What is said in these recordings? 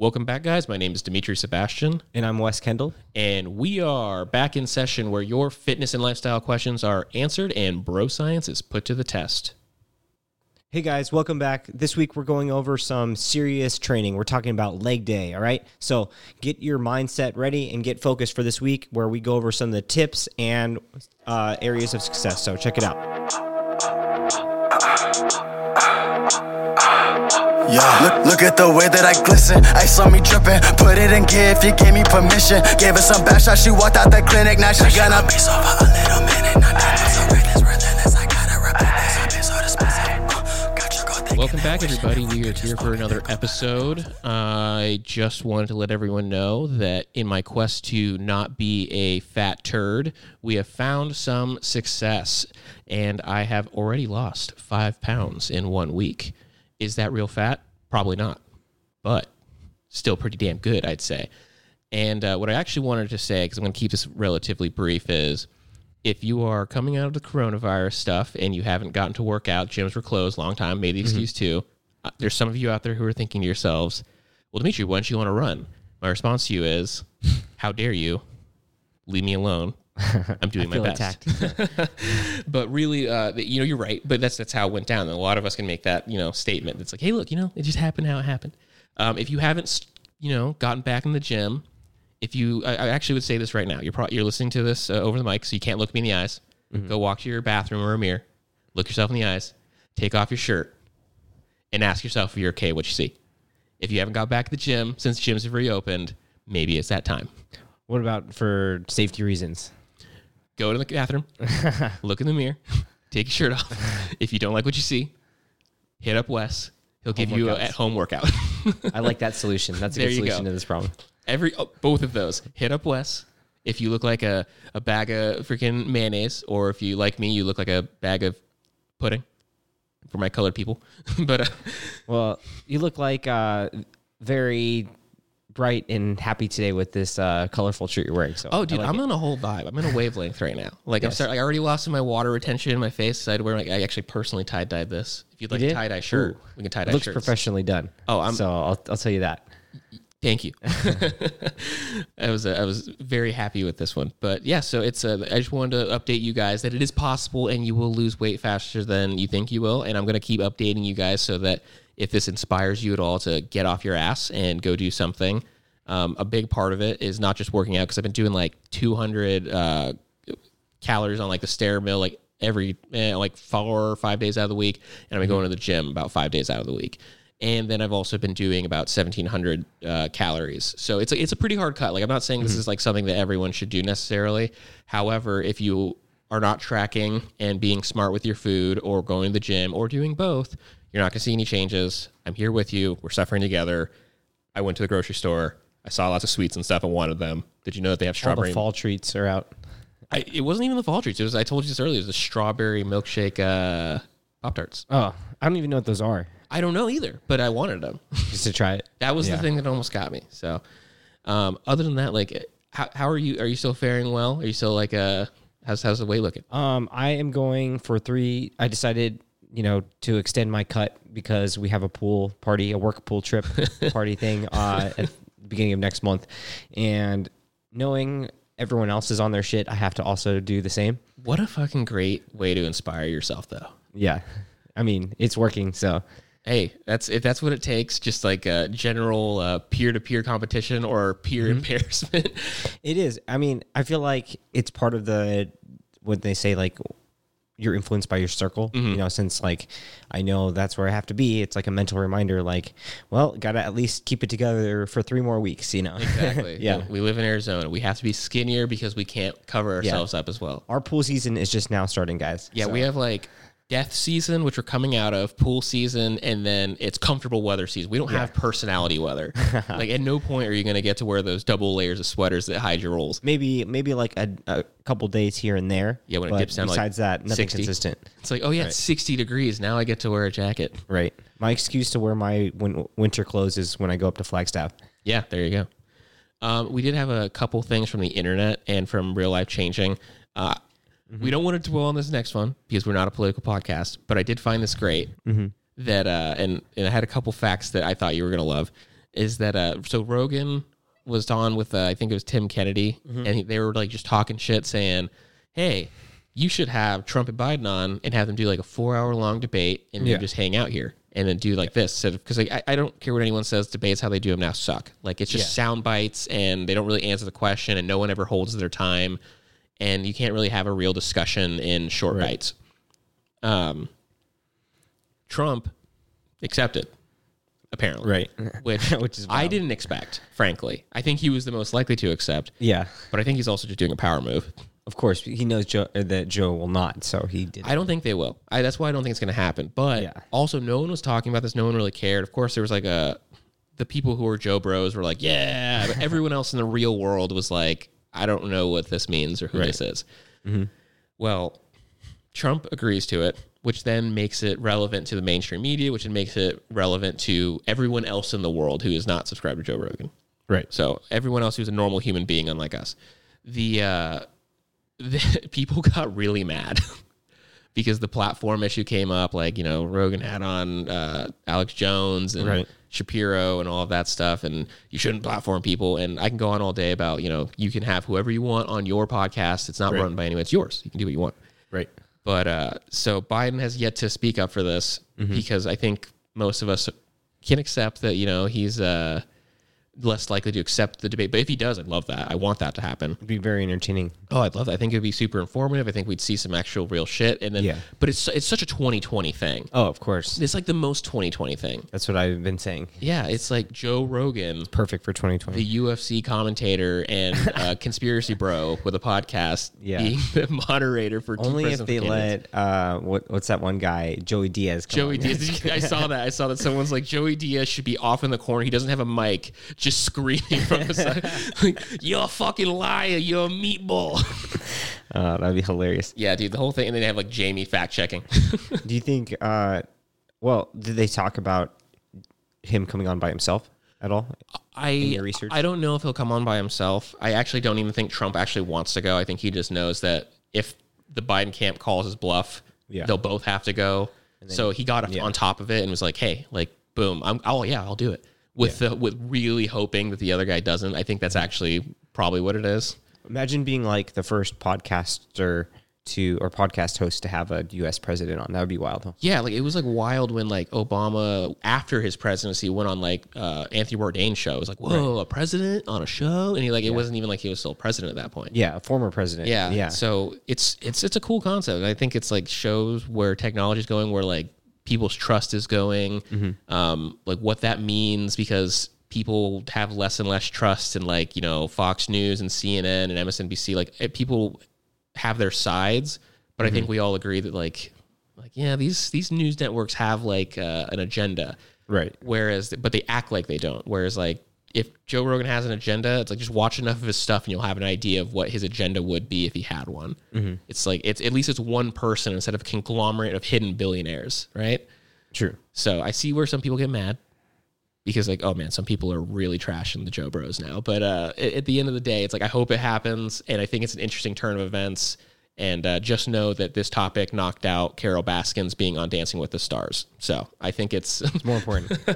Welcome back, guys. My name is Dimitri Sebastian, And I'm Wes Kendall. and we are back in session where your fitness and lifestyle questions are answered and bro science is put to the test. Hey guys, welcome back. This week we're going over some serious training. We're talking about leg day, all right? So get your mindset ready and get focused for this week where we go over some of the tips and uh, areas of success. So check it out. Yeah, look, look at the way that I glisten. Ice on me dripping. Put it in gear if you gave me permission. Gave her some back shots. She walked out the clinic. Now she gonna be so for a little minute. Not that so reckless, worthless. I gotta repeat this. I've been so dismissive. Uh, got your girl thinking Welcome back, everybody. We are here for another episode. I just wanted to let everyone know that in my quest to not be a fat turd, we have found some success, and I have already lost five pounds in one week. Is that real fat? Probably not, but still pretty damn good, I'd say. And uh, what I actually wanted to say, because I'm going to keep this relatively brief, is if you are coming out of the coronavirus stuff and you haven't gotten to work out, gyms were closed long time, made the excuse too. Uh, there's some of you out there who are thinking to yourselves, well, Dimitri, why don't you want to run? My response to you is, how dare you? Leave me alone. I'm doing my best. but really, uh, you know, you're right. But that's that's how it went down. And a lot of us can make that you know statement. It's like, hey, look, you know, it just happened how it happened. Um, if you haven't, you know, gotten back in the gym, if you, I, I actually would say this right now. You're pro- you're listening to this uh, over the mic, so you can't look me in the eyes. Go walk to your bathroom or a mirror, look yourself in the eyes, take off your shirt, and ask yourself if you're okay. What you see. If you haven't got back to the gym since gyms have reopened, maybe it's that time. What about for safety reasons? Go to the bathroom, look in the mirror, take your shirt off. If you don't like what you see, hit up Wes. He'll give you a at home workout. I like that solution. That's a There good solution go. to this problem. Every oh, both of those. Hit up Wes. If you look like a, a bag of freaking mayonnaise, or if you like me, you look like a bag of pudding for my colored people. but uh, Well, you look like uh, very bright and happy today with this uh, colorful shirt you're wearing. So oh, dude, like I'm it. on a whole vibe. I'm in a wavelength right now. Like I'm Yes. starting. I already lost some of my water retention in my face. So I had to wear like I actually personally tie dyed this. If you'd like a tie dye shirt, Ooh. we can tie dye looks shirts. professionally done. Oh, I'm- so I'll, I'll tell you that. Thank you. I was uh, I was very happy with this one, but yeah. So it's uh, I just wanted to update you guys that it is possible, and you will lose weight faster than you think you will. And I'm going to keep updating you guys so that if this inspires you at all to get off your ass and go do something, um, a big part of it is not just working out because I've been doing like 200 uh, calories on like the stair mill like every eh, like four or five days out of the week, and I've been going to the gym about five days out of the week. And then I've also been doing about 1,700 uh, calories. So it's a, it's a pretty hard cut. Like I'm not saying this is like something that everyone should do necessarily. However, if you are not tracking and being smart with your food, or going to the gym, or doing both, you're not going to see any changes. I'm here with you. We're suffering together. I went to the grocery store. I saw lots of sweets and stuff and wanted them. Did you know that they have All strawberry? the fall treats are out. I, it wasn't even the fall treats. It was I told you this earlier. It was the strawberry milkshake uh, pop tarts. Oh, I don't even know what those are. I don't know either, but I wanted them. Just to try it. that was Yeah. the thing that almost got me. So, um, other than that, like, how, how are you? Are you still faring well? Are you still like uh, how's how's the weight looking? Um, I am going for three. I decided, you know, to extend my cut because we have a pool party, a work pool trip party thing uh, at the beginning of next month, and knowing everyone else is on their shit, I have to also do the same. What a fucking great way to inspire yourself, though. Yeah, I mean, it's working. So Hey, that's if that's what it takes, just like a general uh, peer-to-peer competition or peer embarrassment. it is. I mean, I feel like it's part of the what they say, like you're influenced by your circle. You mm-hmm. know, since like I know that's where I have to be. It's like a mental reminder. Like, well, gotta at least keep it together for three more weeks. You know, Exactly. yeah. We live in Arizona. We have to be skinnier because we can't cover ourselves up as well. Our pool season is just now starting, guys. Yeah, So- we have like death season, which we're coming out of, pool season, and then it's comfortable weather season. We don't have personality weather. like at no point are you going to get to wear those double layers of sweaters that hide your rolls. maybe maybe like a, a couple days here and there. Yeah, when it dips down to, like, besides that, nothing 60. consistent. It's like, oh yeah, it's 60 degrees. Now I get to wear a jacket. Right. My excuse to wear my win- winter clothes is when I go up to Flagstaff. Yeah, there you go. Um, we did have a couple things from the internet and from real life changing. Uh, We don't want to dwell on this next one because we're not a political podcast, but I did find this great that, uh, and, and I had a couple facts that I thought you were going to love. is that uh, so Rogan was on with uh, I think it was Tim Kennedy, Mm-hmm. and he, they were like just talking shit, saying, "Hey, you should have Trump and Biden on and have them do like a four hour long debate, and Yeah. just hang out here." And then do like this, because like I, I don't care what anyone says. Debates how they do them now suck. Like it's just Yeah. sound bites, and they don't really answer the question, and no one ever holds their time, and you can't really have a real discussion in short Right. bites. Um, Trump accepted, apparently, Right. Which, Which is I didn't expect, frankly. I think he was the most likely to accept, Yeah. but I think he's also just doing a power move. Of course, he knows Joe, uh, that Joe will not, so he did. I don't think they will. I, that's why I don't think it's going to happen. But Yeah. also, no one was talking about this. No one really cared. Of course, there was like a the people who were Joe Bros were like, yeah, but everyone else in the real world was like, I don't know what this means or who this is. Well, Trump agrees to it, which then makes it relevant to the mainstream media, which makes it relevant to everyone else in the world who is not subscribed to Joe Rogan. right. So everyone else who's a normal human being, unlike us, the, uh, the people got really mad because the platform issue came up. Like you know, Rogan had on uh, Alex Jones and Right. Shapiro and all of that stuff, and you shouldn't platform people. And I can go on all day about you know you can have whoever you want on your podcast. It's not Right. run by anyone. It's yours. You can do what you want. Right. But uh, so Biden has yet to speak up for this because I think most of us can accept that you know he's uh, less likely to accept the debate. But if he does, I'd love that. I want that to happen. It'd be very entertaining. Oh, I'd love that. I think it would be super informative. I think we'd see some actual real shit. And then, Yeah. but it's it's such a 2020 thing. Oh, of course. It's like the most 2020 thing. That's what I've been saying. Yeah, it's like Joe Rogan, Perfect for 2020. the UFC commentator and uh, conspiracy bro with a podcast, Yeah. being the moderator for Only if they candidates. let uh, what what's that one guy, Joey Diaz? Joey on. Diaz. I saw that. I saw that someone's like Joey Diaz should be off in the corner. He doesn't have a mic, just screaming from the side, like, "You're a fucking liar. You're a meatball." Uh, that'd be hilarious. yeah, dude, the whole thing, and then they have like Jamie fact checking. Do you think? Uh, well, did they talk about him coming on by himself at all? I? I don't know if he'll come on by himself. I actually don't even think Trump actually wants to go. I think he just knows that if the Biden camp calls his bluff, Yeah. they'll both have to go. so he got yeah. on top of it and was like, "Hey, like, boom, I'm oh yeah, I'll do it." With the with really hoping that the other guy doesn't. I think that's actually probably what it is. Imagine being like the first podcaster to or podcast host to have a U.S. president on. That would be wild. Huh? Yeah, like it was like wild when like Obama after his presidency went on like uh, Anthony Bourdain's show. It was like, whoa, a president on a show, and he like it wasn't even like he was still president at that point. Yeah, a former president. Yeah, yeah. So it's it's it's a cool concept. I think it's like shows where technology is going, where like people's trust is going, Mm-hmm. um, like what that means because people have less and less trust in like you know Fox News and CNN and MSNBC. Like eh, people have their sides, but I think Mm-hmm. we all agree that like like yeah these these news networks have like uh, an agenda, Right. whereas but they act like they don't. Whereas like if Joe Rogan has an agenda, it's like just watch enough of his stuff and you'll have an idea of what his agenda would be if he had one. It's like it's at least it's one person instead of a conglomerate of hidden billionaires, right? True. So I see where some people get mad because like oh man, some people are really trashing the Joe Bros now. But uh, at, at the end of the day, it's like I hope it happens, and I think it's an interesting turn of events. And uh, just know that this topic knocked out Carole Baskins being on Dancing with the Stars. So I think it's It's more important.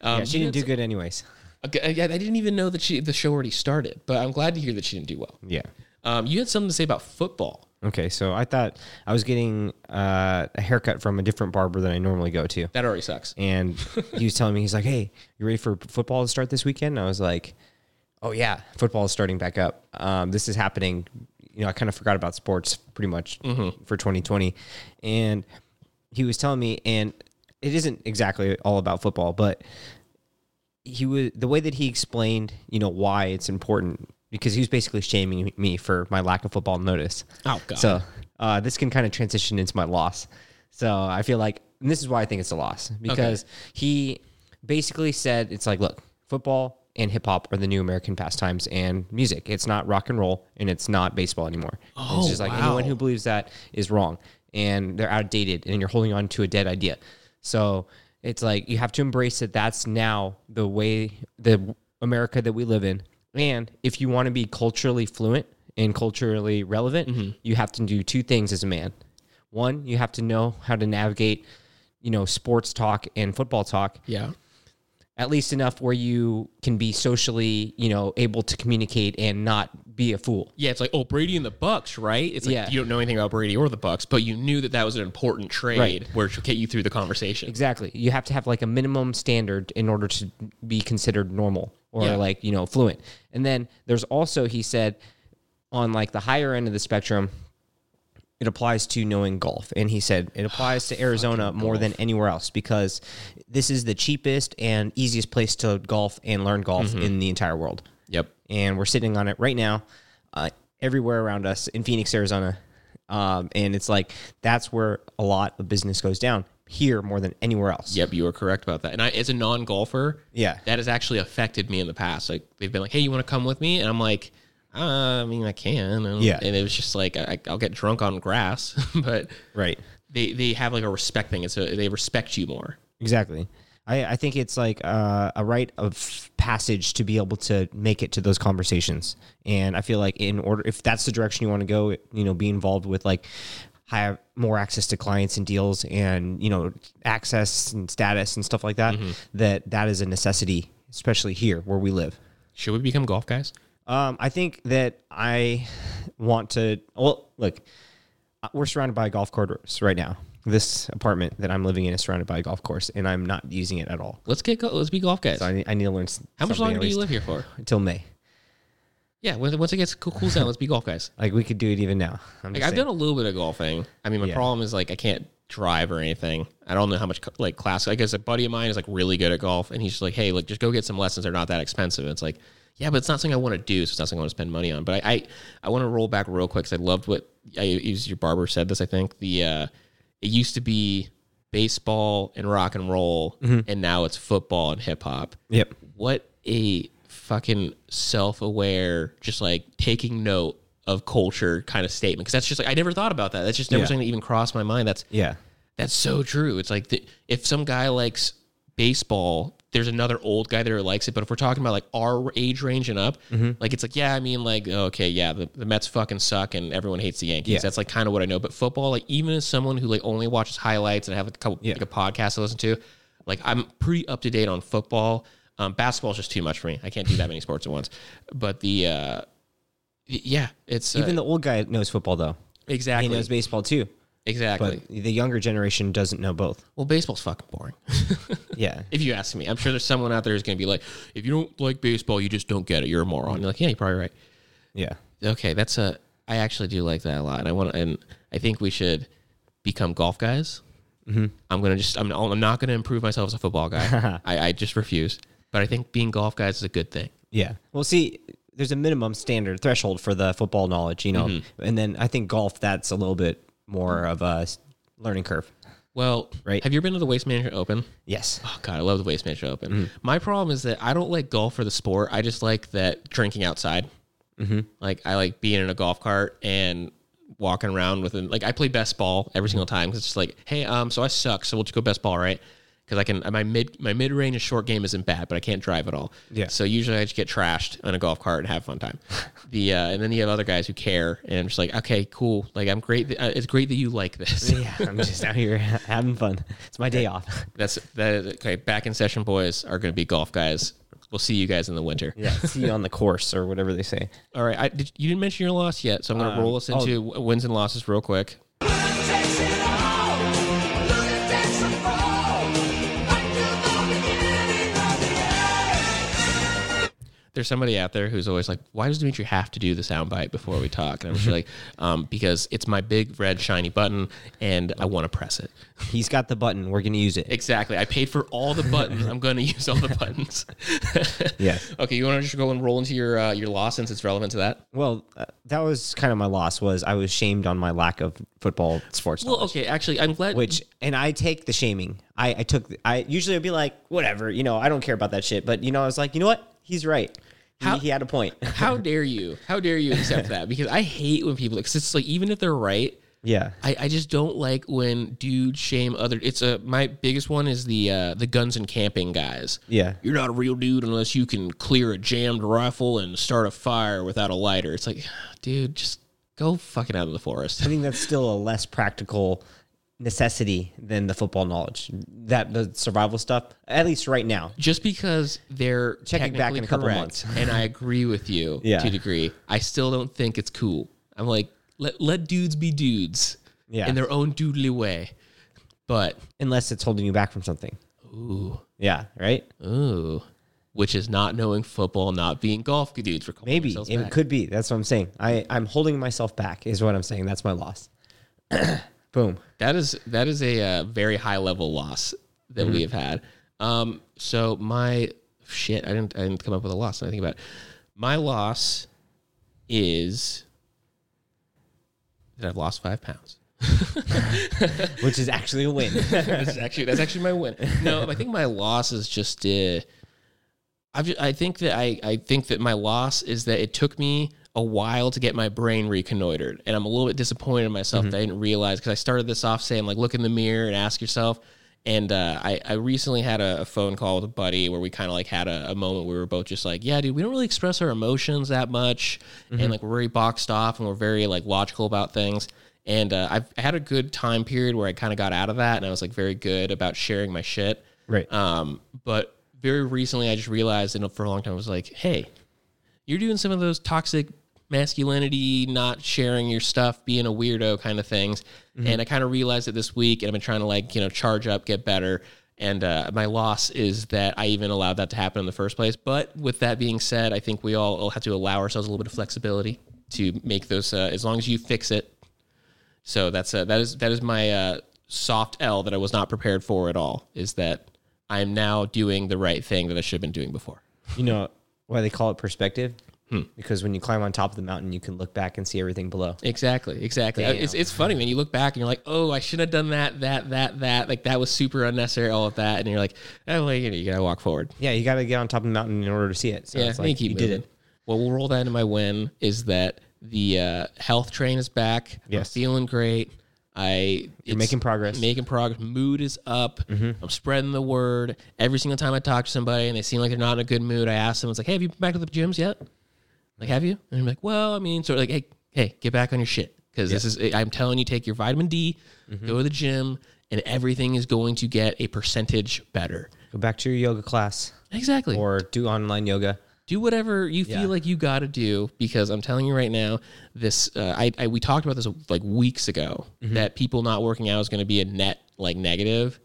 Um, yeah, she didn't do good anyways. Okay, yeah, I didn't even know that she the show already started, but I'm glad to hear that she didn't do well. Yeah. Um, you had something to say about football. Okay, so I thought I was getting uh, a haircut from a different barber than I normally go to. That already sucks. and he was telling me he's like, "Hey, you ready for football to start this weekend?" And I was like, "Oh yeah, football is starting back up. Um, this is happening." You know, I kind of forgot about sports pretty much for 2020, and he was telling me, and it isn't exactly all about football, but he was the way that he explained, you know, why it's important because he was basically shaming me for my lack of football notice. Oh, God. So uh, this can kind of transition into my loss. So I feel like and this is why I think it's a loss because he basically said it's like, look, football and hip hop are the new American pastimes and music. It's not rock and roll and it's not baseball anymore. Oh, it's just like wow. anyone who believes that is wrong and they're outdated and you're holding on to a dead idea. So it's like you have to embrace that that's now the way the America that we live in. And if you want to be culturally fluent and culturally relevant, Mm-hmm. you have to do two things as a man. One, you have to know how to navigate, you know, sports talk and football talk. Yeah. At least enough where you can be socially, you know, able to communicate and not be a fool. Yeah, it's like, oh, Brady and the Bucs, right? It's like Yeah. you don't know anything about Brady or the Bucs, but you knew that that was an important trade Right. where it will get you through the conversation. Exactly. You have to have like a minimum standard in order to be considered normal or Yeah. like, you know, fluent. And then there's also, he said, on like the higher end of the spectrum, it applies to knowing golf. And he said it applies to Arizona more than anywhere else because this is the cheapest and easiest place to golf and learn golf in the entire world. Yep. And we're sitting on it right now, uh, everywhere around us in Phoenix, Arizona. Um, and it's like that's where a lot of business goes down here more than anywhere else. Yep, you are correct about that. And I, as a non-golfer, Yeah. that has actually affected me in the past. Like they've been like, "Hey, you want to come with me?" And I'm like, "I mean, I can." And, Yeah. and it was just like I, I'll get drunk on grass, but Right. they they have like a respect thing. It's a, they respect you more. Exactly. I, I think it's like uh, a rite of passage to be able to make it to those conversations. And I feel like in order, if that's the direction you want to go, you know, be involved with like have more access to clients and deals and, you know, access and status and stuff like that, that that is a necessity, especially here where we live. Should we become golf guys? Um, I think that I want to. Well, look, uh, we're surrounded by a golf courses right now. This apartment that I'm living in is surrounded by a golf course, and I'm not using it at all. Let's get go- let's be golf guys. So I need, I need to learn. How much longer do you live here for? Until May. Yeah, once it gets cool, cools down, let's be golf guys. Like we could do it even now. I'm Like I've done a little bit of golfing. I mean, my Yeah. problem is like I can't drive or anything. I don't know how much like class. I guess a buddy of mine is like really good at golf, and he's just like, "Hey, like just go get some lessons. They're not that expensive." And it's like, yeah, but it's not something I want to do. So it's not something I want to spend money on. But I I, I want to roll back real quick because I loved what I used. Your barber said this. I think the uh, it used to be baseball and rock and roll, and now it's football and hip hop Yep. what a fucking self-aware just like taking note of culture kind of statement because that's just like i never thought about that that's just never Yeah. something that even crossed my mind that's Yeah. that's so true it's like the, if some guy likes baseball there's another old guy there who likes it but if we're talking about like our age range and up like it's like yeah i mean like okay yeah the, the mets fucking suck and everyone hates the yankees Yeah. that's like kind of what i know but football like even as someone who like only watches highlights and I have like a couple Yeah. like a podcast to listen to like i'm pretty up to date on football um, basketball is just too much for me i can't do that many sports at once but the uh yeah it's uh, Even the old guy knows football though. exactly He knows baseball too. Exactly. But the younger generation doesn't know both. well baseball's fucking boring. Yeah. if you ask me i'm sure there's someone out there who's going to be like if you don't like baseball you just don't get it. You're a moron. You're like yeah you're probably right. Yeah. okay that's a i actually do like that a lot. And i want to and i think we should become golf guys. Mm-hmm. i'm gonna just i'm, I'm not gonna improve myself as a football guy. I, I just refuse. But i think being golf guys is a good thing. Yeah. Well, see, there's a minimum standard threshold for the football knowledge, you know, and then I think golf that's a little bit more of a learning curve. well Right. have you been to the waste management open Yes. Oh god, I love the waste management open. Mm-hmm. My problem is that I don't like golf for the sport. I just like that drinking outside. Mm-hmm. Like I like being in a golf cart and walking around with like I play best ball every single time because it's just like, hey, um, so I suck, so we'll just go best ball, right? Because I can my mid my mid range short game isn't bad, but I can't drive at all. Yeah. So usually I just get trashed on a golf cart and have a fun time. the uh, and then you have other guys who care and I'm just like, okay, cool. Like I'm great. That, uh, it's great that you like this. Yeah. I'm just out here having fun. It's my day off. That's that. Is, okay, back in session boys are going to be golf guys. We'll see you guys in the winter. Yeah. See you on the course or whatever they say. All right. I, did, you didn't mention your loss yet, so I'm going to Um, roll us into w wins and losses real quick. There's somebody out there who's always like, "Why does Dimitri have to do the soundbite before we talk?" And I'm just like, um, "Because it's my big red shiny button, and I want to press it." He's got the button. We're going to use it. Exactly. I paid for all the buttons. I'm going to use all the buttons. Yes. Okay. You want to just go and roll into your uh, your loss since it's relevant to that? Well, uh, that was kind of my loss was I was shamed on my lack of football sports Well, knowledge. okay. Actually, I'm glad. Which and I take the shaming. I, I took I usually I'd be like whatever you know I don't care about that shit. But you know I was like you know what he's right. He, How- he had a point. how dare you? How dare you accept that? Because I hate when people because it's like even if they're right, yeah. I, I just don't like when dudes shame other. It's a my biggest one is the uh, the guns and camping guys. Yeah. You're not a real dude unless you can clear a jammed rifle and start a fire without a lighter. It's like, dude, just go fucking out of the forest. I think that's still a less practical necessity than the football knowledge. That the survival stuff, at least right now. just because they're Checking back in a couple months. and I agree with you Yeah. to a degree, I still don't think it's cool. I'm like, let let dudes be dudes, Yeah. in their own doodly way. But Unless it's holding you back from something. ooh, Yeah, right? ooh, which is not knowing football, not being golf dudes for Maybe it back. could be. That's what I'm saying. I I'm holding myself back is what I'm saying. That's my loss. Boom. That is that is a uh, very high level loss that Mm-hmm. we have had. Um, so my shit, I didn't I didn't come up with a loss. I think about it. my loss is that I've lost five pounds. Which is actually a win. that's actually that's actually my win. No, I think my loss is just uh, I've, I think that I, I think that my loss is that it took me a while to get my brain reconnoitered, and I'm a little bit disappointed in myself that I didn't realize because I started this off saying like look in the mirror and ask yourself. And uh, I, I recently had a, a phone call with a buddy where we kind of like had a, a moment where we were both just like, yeah, dude, we don't really express our emotions that much, and like we're very boxed off and we're very like logical about things. And uh, I've had a good time period where I kind of got out of that, and I was like very good about sharing my shit. Right. Um, but very recently, I just realized, and for a long time, I was like, hey, you're doing some of those toxic masculinity, not sharing your stuff, being a weirdo kind of things. And I kind of realized it this week, and I've been trying to like, you know, charge up, get better. And uh, my loss is that I even allowed that to happen in the first place. But with that being said, I think we all have to allow ourselves a little bit of flexibility to make those, uh, as long as you fix it. So that's uh, that is that is my uh, soft L that I was not prepared for at all. Is that I'm now doing the right thing that I should have been doing before. you know why they call it perspective? Hmm. Because when you climb on top of the mountain, you can look back and see everything below. Exactly, exactly. Damn. It's it's funny man. You look back and you're like, oh, I should have done that, that, that, that. Like that was super unnecessary. All of that, and you're like, oh, well, you, know, you gotta walk forward. Yeah, you got to get on top of the mountain in order to see it. So yeah, it's like keep you did it. Well, we'll roll that into my win. Is that the uh, health train is back? Yes. I'm feeling great. I You're making progress. Making progress. Mood is up. I'm spreading the word. Every single time I talk to somebody and they seem like they're not in a good mood, I ask them, "It's like, hey, have you been back to the gyms yet? Like, have you?" And I'm like, "Well, I mean, sort of like, hey, hey, get back on your shit because this is. I'm telling you, take your vitamin D, go to the gym, and everything is going to get a percentage better." Go back to your yoga class Exactly or do online yoga. do whatever you feel Yeah. like you got to do because I'm telling you right now, this uh, I, I we talked about this like weeks ago Mm-hmm. that people not working out is going to be a net like negative,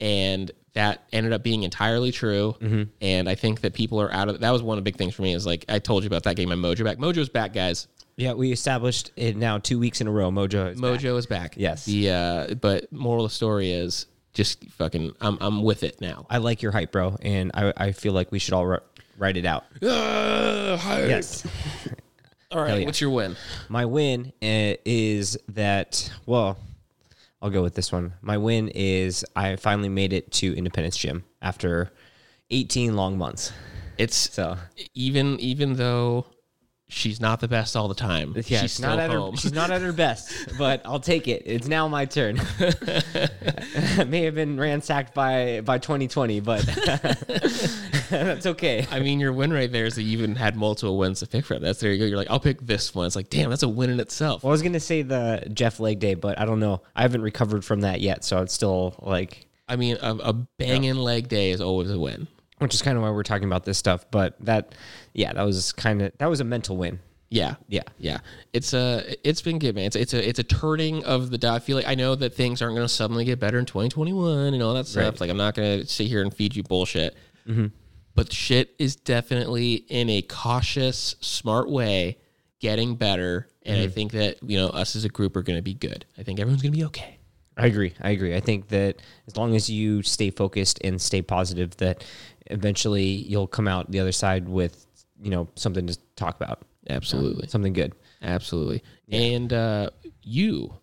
and that ended up being entirely true. Mm-hmm. And I think that people are out of that was one of the big things for me is like I told you about that game my mojo back. Mojo's back, guys. Yeah, we established it now two weeks in a row. Mojo. Is back. Mojo is back. Yes. The uh, but moral of the story is just fucking I'm I'm with it now. I like your hype, bro, and I, I feel like we should all ri- write it out. Yes. All right. yeah. What's your win? My win uh, is that, well, I'll go with this one. My win is I finally made it to Independence Gym after 18 long months. It's So, even even though she's not the best all the time, yeah, she's not, at home. her, she's not at her best, but I'll take it. It's now my turn. May have been ransacked by, by 2020, but that's okay. I mean, your win right there is that you even had multiple wins to pick from. That's there you go. You're like, I'll pick this one. It's like, damn, that's a win in itself. Well, I was going to say the Jeff leg day, but I don't know. I haven't recovered from that yet, so it's still like I mean, a, a banging leg day is always a win. which is kind of why we're talking about this stuff. But that, yeah, that was kind of that was a mental win. Yeah, Yeah. yeah. It's a, it's been good, man. It's it's a it's a turning of the dial. I feel like I know that things aren't going to suddenly get better in 2021 and all that stuff. Right. Like I'm not going to sit here and feed you bullshit. Mm-hmm. But shit is definitely in a cautious, smart way getting better. And I think that you know us as a group are going to be good. I think everyone's going to be okay. I agree. I agree. I think that as long as you stay focused and stay positive, that eventually you'll come out the other side with you know something to talk about, Absolutely. something good. Absolutely. And uh, you,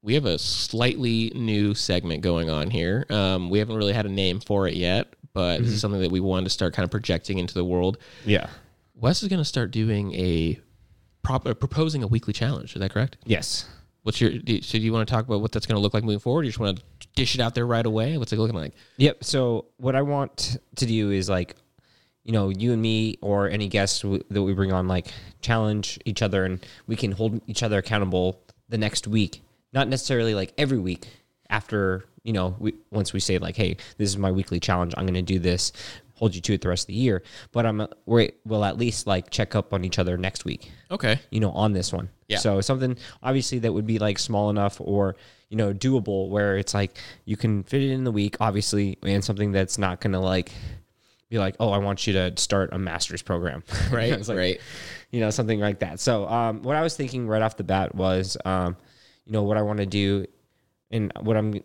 we have a slightly new segment going on here. Um, we haven't really had a name for it yet, but this is something that we wanted to start kind of projecting into the world. Yeah. Wes is going to start doing a prop, uh, proposing a weekly challenge. Is that correct? Yes. What's your? Do, so do you want to talk about what that's going to look like moving forward? You just want to dish it out there right away? What's it looking like? Yep. So what I want to do is like, you know, you and me or any guests w- that we bring on, like, challenge each other, and we can hold each other accountable the next week. Not necessarily like every week, after you know we, once we say like, hey, this is my weekly challenge. I'm going to do this. Hold you to it the rest of the year. But I'm we will at least like check up on each other next week Okay. you know, on this one. Yeah. So something obviously that would be like small enough or, you know, doable where it's like you can fit it in the week, obviously, and something that's not gonna like be like, oh, I want you to start a master's program. Right. It's like, right. You know, something like that. So um what I was thinking right off the bat was um, you know, what I want to do and what I'm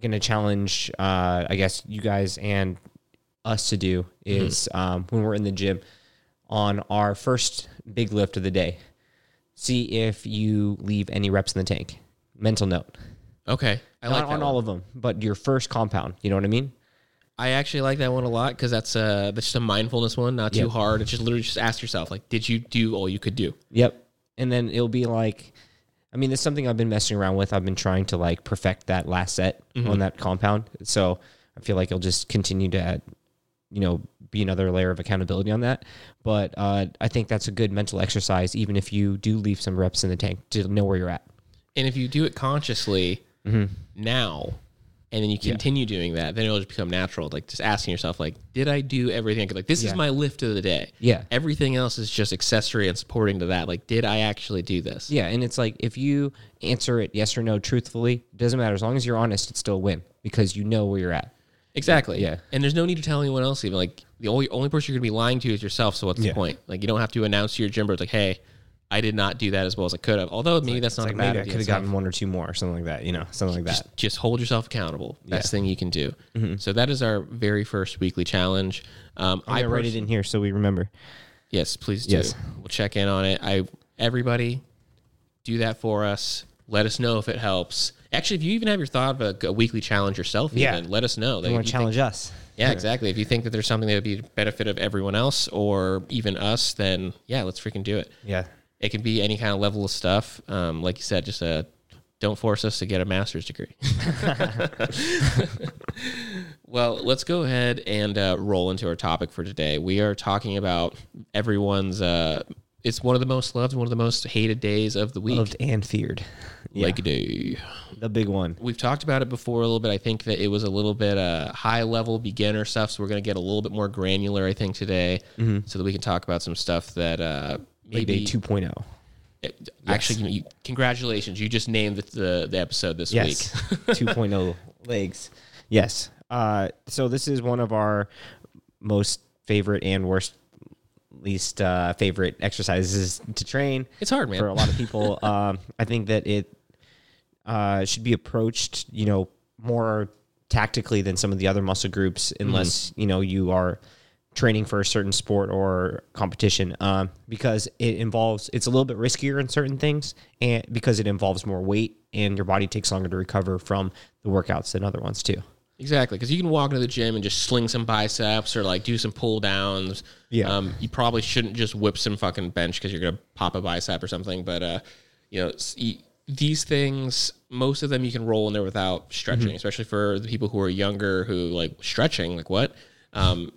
gonna challenge uh I guess you guys and us to do is um when we're in the gym on our first big lift of the day see if you leave any reps in the tank. Mental note. Okay. I Not like on that all of them, but your first compound. You know what I mean? I actually like that one a lot because that's uh that's just a mindfulness one, not too Yep. hard. It's just literally just ask yourself like, did you do all you could do? Yep. And then it'll be like, I mean, it's something I've been messing around with. I've been trying to like perfect that last set on that compound. So I feel like it'll just continue to, add, you know, be another layer of accountability on that. But uh, I think that's a good mental exercise, even if you do leave some reps in the tank to know where you're at. And if you do it consciously Mm-hmm. now, and then you continue doing that, then it'll just become natural. Like just asking yourself, like, did I do everything I could? Like, this is my lift of the day. Yeah. Everything else is just accessory and supporting to that. Like, did I actually do this? Yeah, and it's like if you answer it yes or no truthfully, it doesn't matter as long as you're honest. It's still a win because you know where you're at. Exactly. Yeah. And there's no need to tell anyone else. Even like the only only person you're gonna be lying to is yourself. So what's Yeah. the point? Like, you don't have to announce to your gym bro, like, hey, I did not do that as well as I could have. Although maybe that's not Like a bad maybe I could have gotten one or two more or something like that. You know, something like that. just, just hold yourself accountable. Best Yeah. thing you can do. Mm-hmm. So that is our very first weekly challenge. Um, I I write it in here so we remember. Yes, please do. Yes. We'll check in on it. I everybody do that for us. Let us know if it helps. Actually, if you even have your thought of a, a weekly challenge yourself, Yeah. even let us know. You want to think- challenge us? yeah, exactly. If you think that there's something that would be a benefit of everyone else or even us, then yeah, let's freaking do it. Yeah. It can be any kind of level of stuff. Um, like you said, just uh, don't force us to get a master's degree. well, let's go ahead and uh, roll into our topic for today. We are talking about everyone's. Uh, it's one of the most loved, one of the most hated days of the week. Loved and feared. Yeah. Leg day. the big one. We've talked about it before a little bit. I think that it was a little bit uh, high level beginner stuff, so we're going to get a little bit more granular. I think today, so that we can talk about some stuff that uh, Leg Day 2.0. it- Actually, you, congratulations! You just named the the, episode this Yes. week. 2.0 legs. Yes. Uh, so this is one of our most favorite and worst least uh, favorite exercises to train. It's hard, man. For a lot of people, um, I think that it uh, should be approached, you know, more tactically than some of the other muscle groups, unless you know you are training for a certain sport or competition, um, because it involves it's a little bit riskier in certain things, and because it involves more weight and your body takes longer to recover from the workouts than other ones too. Exactly, because you can walk into the gym and just sling some biceps or like do some pull downs. Yeah. Um, you probably shouldn't just whip some fucking bench because you're gonna pop a bicep or something. But uh, you know, these things, most of them you can roll in there without stretching, Mm-hmm. especially for the people who are younger who like stretching. Like what? Um,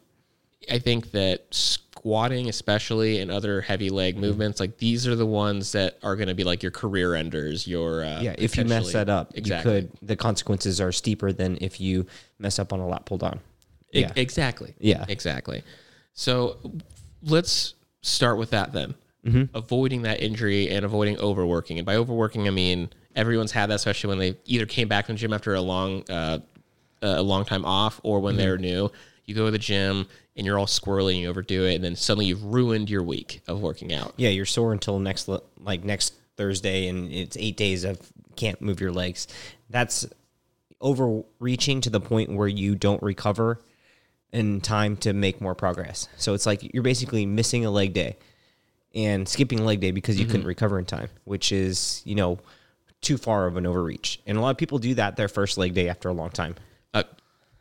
I think that squatting, especially and other heavy Mm-hmm. leg movements, like these are the ones that are going to be like your career enders. Your uh, Yeah, if you mess that up, exactly. you could. The consequences are steeper than if you mess up on a lat pull down. Yeah. Exactly. Yeah. Exactly. So let's start with that then. Mm-hmm. Avoiding that injury and avoiding overworking. And by overworking, I mean everyone's had that, especially when they either came back from the gym after a long, uh, a long time off, or when Mm-hmm. they're new. You go to the gym and you're all squirrely and you overdo it, and then suddenly you've ruined your week of working out. Yeah, you're sore until next like next Thursday, and it's eight days of can't move your legs. That's overreaching to the point where you don't recover in time to make more progress. So it's like you're basically missing a leg day and skipping leg day because you couldn't mm-hmm. recover in time, which is you know too far of an overreach. And a lot of people do that their first leg day after a long time.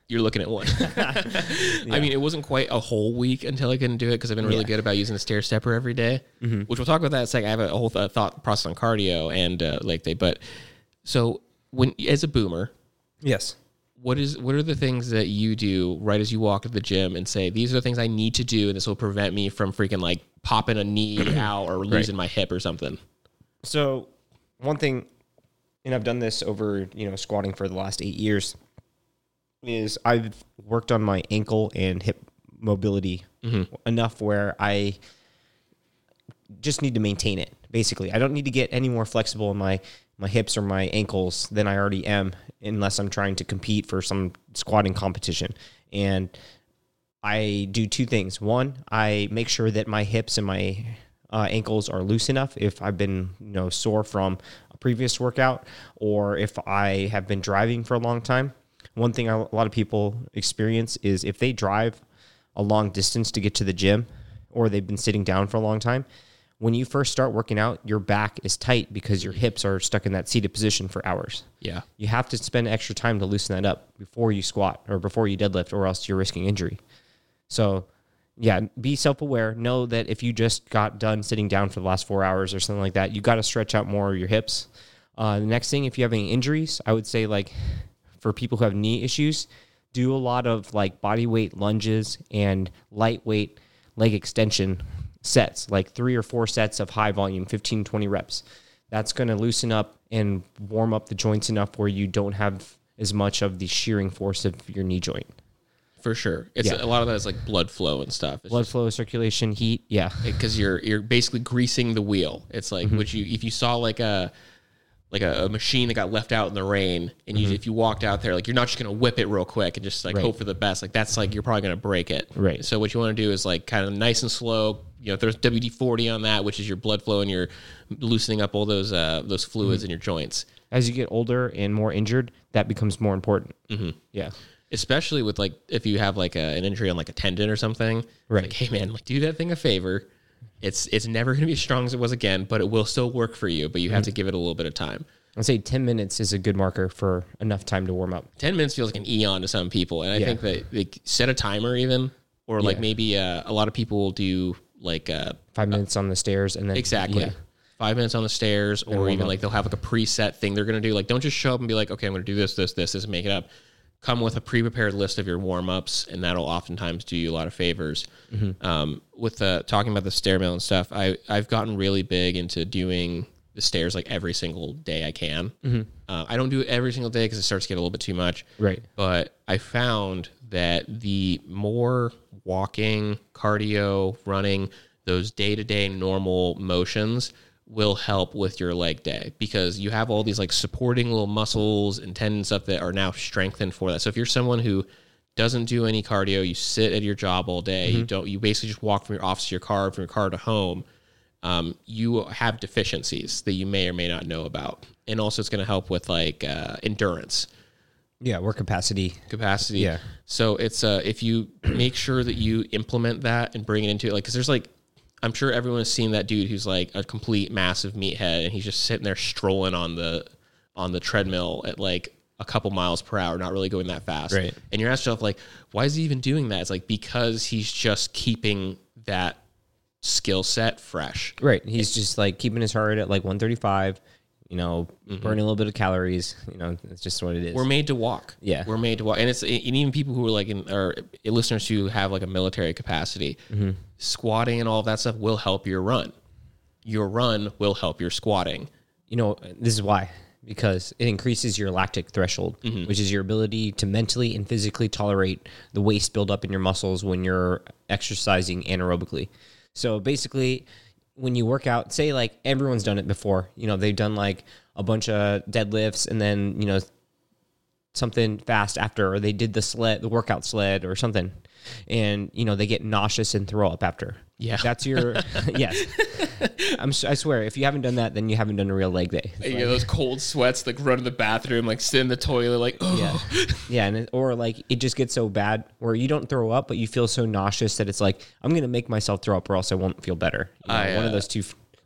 You're looking at one. I mean, it wasn't quite a whole week until I couldn't do it because I've been really Yeah. good about using the stair stepper every day, which we'll talk about that in a second. I have a whole th- thought process on cardio and uh, leg day. But so when as a boomer, Yes. what is what are the things that you do right as you walk to the gym and say these are the things I need to do and this will prevent me from freaking like popping a knee out or losing my hip or something? So one thing and I've done this over you know squatting for the last eight years, is I've worked on my ankle and hip mobility enough where I just need to maintain it. Basically, I don't need to get any more flexible in my my hips or my ankles than I already am, unless I'm trying to compete for some squatting competition. And I do two things. One, I make sure that my hips and my uh, ankles are loose enough if I've been you know sore from a previous workout or if I have been driving for a long time. One thing a lot of people experience is if they drive a long distance to get to the gym or they've been sitting down for a long time, when you first start working out, your back is tight because your hips are stuck in that seated position for hours. Yeah. You have to spend extra time to loosen that up before you squat or before you deadlift, or else you're risking injury. So, yeah, be self aware. Know that if you just got done sitting down for the last four hours or something like that, you got to stretch out more of your hips. Uh, the next thing, if you have any injuries, I would say, like, for people who have knee issues, do a lot of like body weight lunges and lightweight leg extension sets, like three or four sets of high volume, 15, 20 reps. That's going to loosen up and warm up the joints enough where you don't have as much of the shearing force of your knee joint. For sure. It's Yeah. a lot of that is like blood flow and stuff. It's Blood flow, circulation, heat. Yeah. because you're you're basically greasing the wheel. It's like Mm-hmm. what you if you saw like a like a, a machine that got left out in the rain, and Mm-hmm. if you walked out there, like you're not just gonna whip it real quick and just like Right. hope for the best. Like that's like you're probably gonna break it. Right. So what you want to do is like kind of nice and slow. You know, there's WD forty on that, which is your blood flow and you're loosening up all those uh those fluids Mm-hmm. in your joints. As you get older and more injured, that becomes more important. Mm-hmm. Yeah. especially with like if you have like a, an injury on like a tendon or something Right. like hey man like do that thing a favor it's it's never going to be as strong as it was again but it will still work for you but you have to give it a little bit of time I'd say 10 minutes is a good marker for enough time to warm up. 10 minutes feels like an eon to some people and i Yeah. think that like set a timer even or like Yeah. maybe uh, a lot of people will do like uh Five minutes on the stairs and then. exactly Yeah. five minutes on the stairs or even like they'll have like a preset thing they're going to do like don't just show up and be like okay i'm going to do this this this this and make it up come with a pre-prepared list of your warm-ups and that'll oftentimes do you a lot of favors Mm-hmm. um, with the talking about the stair mill and stuff I, i've gotten really big into doing the stairs like every single day i can uh, i don't do it every single day because it starts to get a little bit too much Mm-hmm. Right. but I found that the more walking, cardio, running, those day to day normal motions will help with your leg day because you have all these like supporting little muscles and tendons stuff that are now strengthened for that. So if you're someone who doesn't do any cardio, you sit at your job all day, you don't, you basically just walk from your office to your car, from your car to home. Um, you have deficiencies that you may or may not know about, and also it's going to help with like uh, endurance Yeah. Work capacity. capacity. Yeah. So it's uh if you make sure that you implement that and bring it into it, like because there's like I'm sure everyone has seen that dude who's like a complete massive meathead and he's just sitting there strolling on the on the treadmill at like a couple miles per hour, not really going that fast. Right. And you're asking yourself like, why is he even doing that? It's like because he's just keeping that skill set fresh. Right. He's just like keeping his heart at like 135, you know, Mm-hmm. burning a little bit of calories. You know, that's just what it is. We're made to walk. Yeah. we're made to walk, and it's and even people who are like in or listeners who have like a military capacity, Mm-hmm. squatting and all of that stuff will help your run. Your run will help your squatting. you know, this is why. Because it increases your lactic threshold, Mm-hmm. which is your ability to mentally and physically tolerate the waste buildup in your muscles when you're exercising anaerobically. So basically, when you work out, say like everyone's done it before, you know, they've done like a bunch of deadlifts and then, you know, something fast after, or they did the sled, the workout sled or something. And, you know, they get nauseous and throw up after. Yeah. That's your, yes. I'm, I swear, if you haven't done that, then you haven't done a real leg day. Know, those cold sweats, like run to the bathroom, like sit in the toilet, like oh. Yeah, yeah, and it, or like it just gets so bad where you don't throw up, but you feel so nauseous that it's like I'm gonna make myself throw up, or else I won't feel better. You know, I, one uh, of those two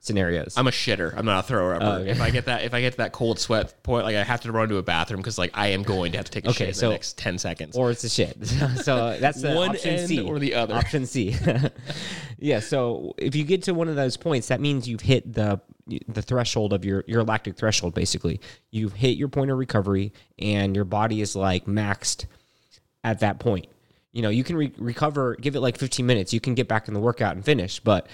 scenarios. I'm a shitter. I'm not a thrower upper. Oh, okay. If I get that, if I get to that cold sweat point, like I have to run to a bathroom because like I am going to have to take a Okay, shit in so- the next ten seconds. or it's a shit. so that's the One option end C or the other. Option C. yeah. So if you get to one of those points, that means you've hit the the threshold of your your lactic threshold. Basically, you've hit your point of recovery, and your body is like maxed at that point. You know, you can re- recover, give it like 15 minutes, you can get back in the workout and finish, but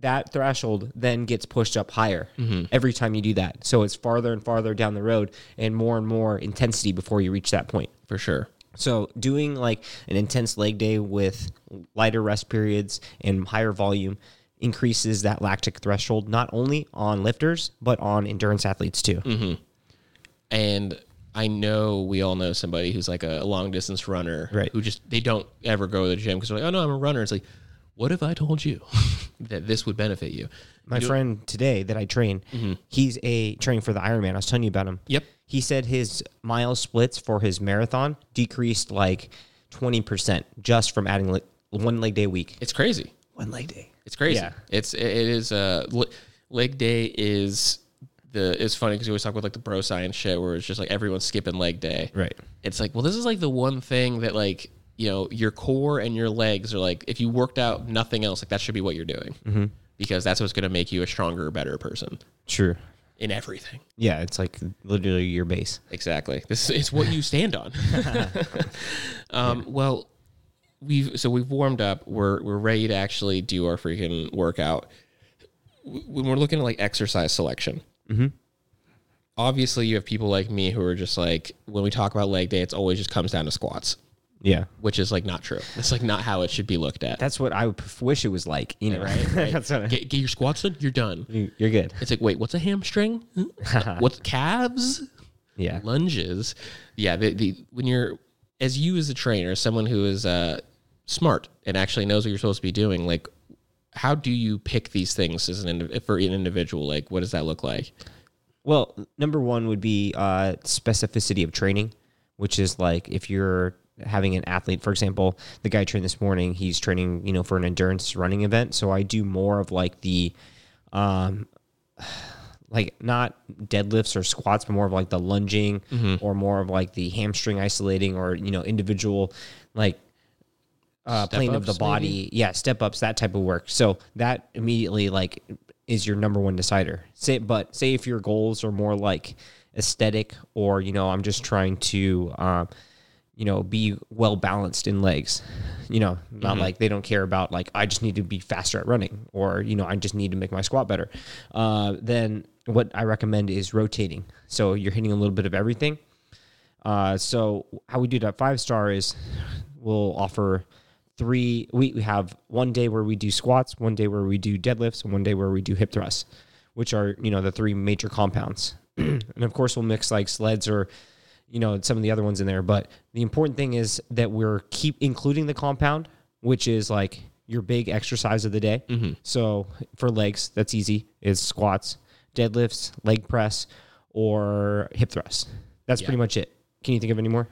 that threshold then gets pushed up higher mm-hmm. every time you do that. So it's farther and farther down the road and more and more intensity before you reach that point. For sure. So doing like an intense leg day with lighter rest periods and higher volume increases that lactic threshold not only on lifters but on endurance athletes too. Mm-hmm. and I know we all know somebody who's like a long distance runner, Right. Who just they don't ever go to the gym because they're like, oh no, I'm a runner. It's like, what if I told you that this would benefit you? My friend today that I train, he's a training for the Ironman. I was telling you about him. Yep. He said his mile splits for his marathon decreased like 20% just from adding like one leg day a week. It's crazy. One leg day. It's crazy. Yeah. It's it is uh le- leg day is the it's funny because we always talk about like the bro science shit where it's just like everyone's skipping leg day. Right. It's like well this is like the one thing that like you know your core and your legs are like if you worked out nothing else like that should be what you're doing mm-hmm. because that's what's going to make you a stronger better person True. in everything. Yeah, it's like literally your base. Exactly. This is what you stand on. um, Well, we've so we've warmed up. We're we're ready to actually do our freaking workout. When we're looking at like exercise selection, obviously you have people like me who are just like when we talk about leg day, it's always just comes down to squats, Yeah. which is like not true. It's like not how it should be looked at. That's what I would wish it was like, you know. right. right. That's what I- get, get your squats done. You're done. you- you're good. It's like wait, what's a hamstring? what's calves? Yeah. lunges. Yeah, the, the when you're as you as a trainer, someone who is uh, smart and actually knows what you're supposed to be doing, like how do you pick these things as an for an individual? Like, what does that look like? Well, number one would be uh, specificity of training, which is like if you're having an athlete, for example, the guy I trained this morning, he's training, you know, for an endurance running event. So I do more of like the, um, like not deadlifts or squats, but more of like the lunging or more of like the hamstring isolating or, you know, individual like uh, plane of the body. maybe? Yeah, step ups, that type of work. So that immediately like is your number one decider. Say, but say if your goals are more like aesthetic, or you know, I'm just trying to, um, you know, be well balanced in legs. You know, not like they don't care about like I just need to be faster at running, or you know, I just need to make my squat better. Uh, then what I recommend is rotating. So you're hitting a little bit of everything. Uh, so how we do that five star is we'll offer three. We, we have one day where we do squats, one day where we do deadlifts, and one day where we do hip thrusts, which are you know the three major compounds. and of course, we'll mix like sleds or you know some of the other ones in there. But the important thing is that we're keep including the compound, which is like your big exercise of the day. Mm-hmm. So for legs, that's easy. Is squats, deadlifts, leg press, or hip thrusts. That's pretty much it. Can you think of any more?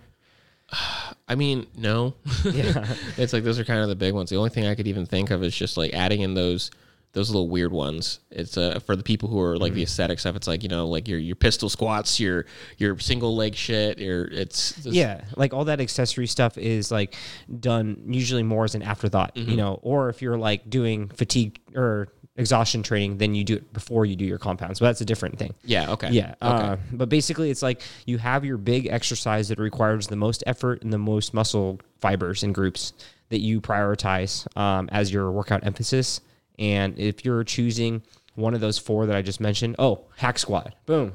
I mean, no. Yeah. it's like those are kind of the big ones. The only thing I could even think of is just like adding in those those little weird ones. It's uh, for the people who are like the aesthetic stuff. It's like you know, like your your pistol squats, your your single leg shit. Your it's, it's Yeah, like all that accessory stuff is like done usually more as an afterthought, you know, or if you're like doing fatigue or exhaustion training, then you do it before you do your compounds. But that's a different thing. yeah. Okay. Yeah. Okay. Uh, but basically, it's like you have your big exercise that requires the most effort and the most muscle fibers and groups that you prioritize um, as your workout emphasis. And if you're choosing one of those four that I just mentioned, oh, hack squat. Boom.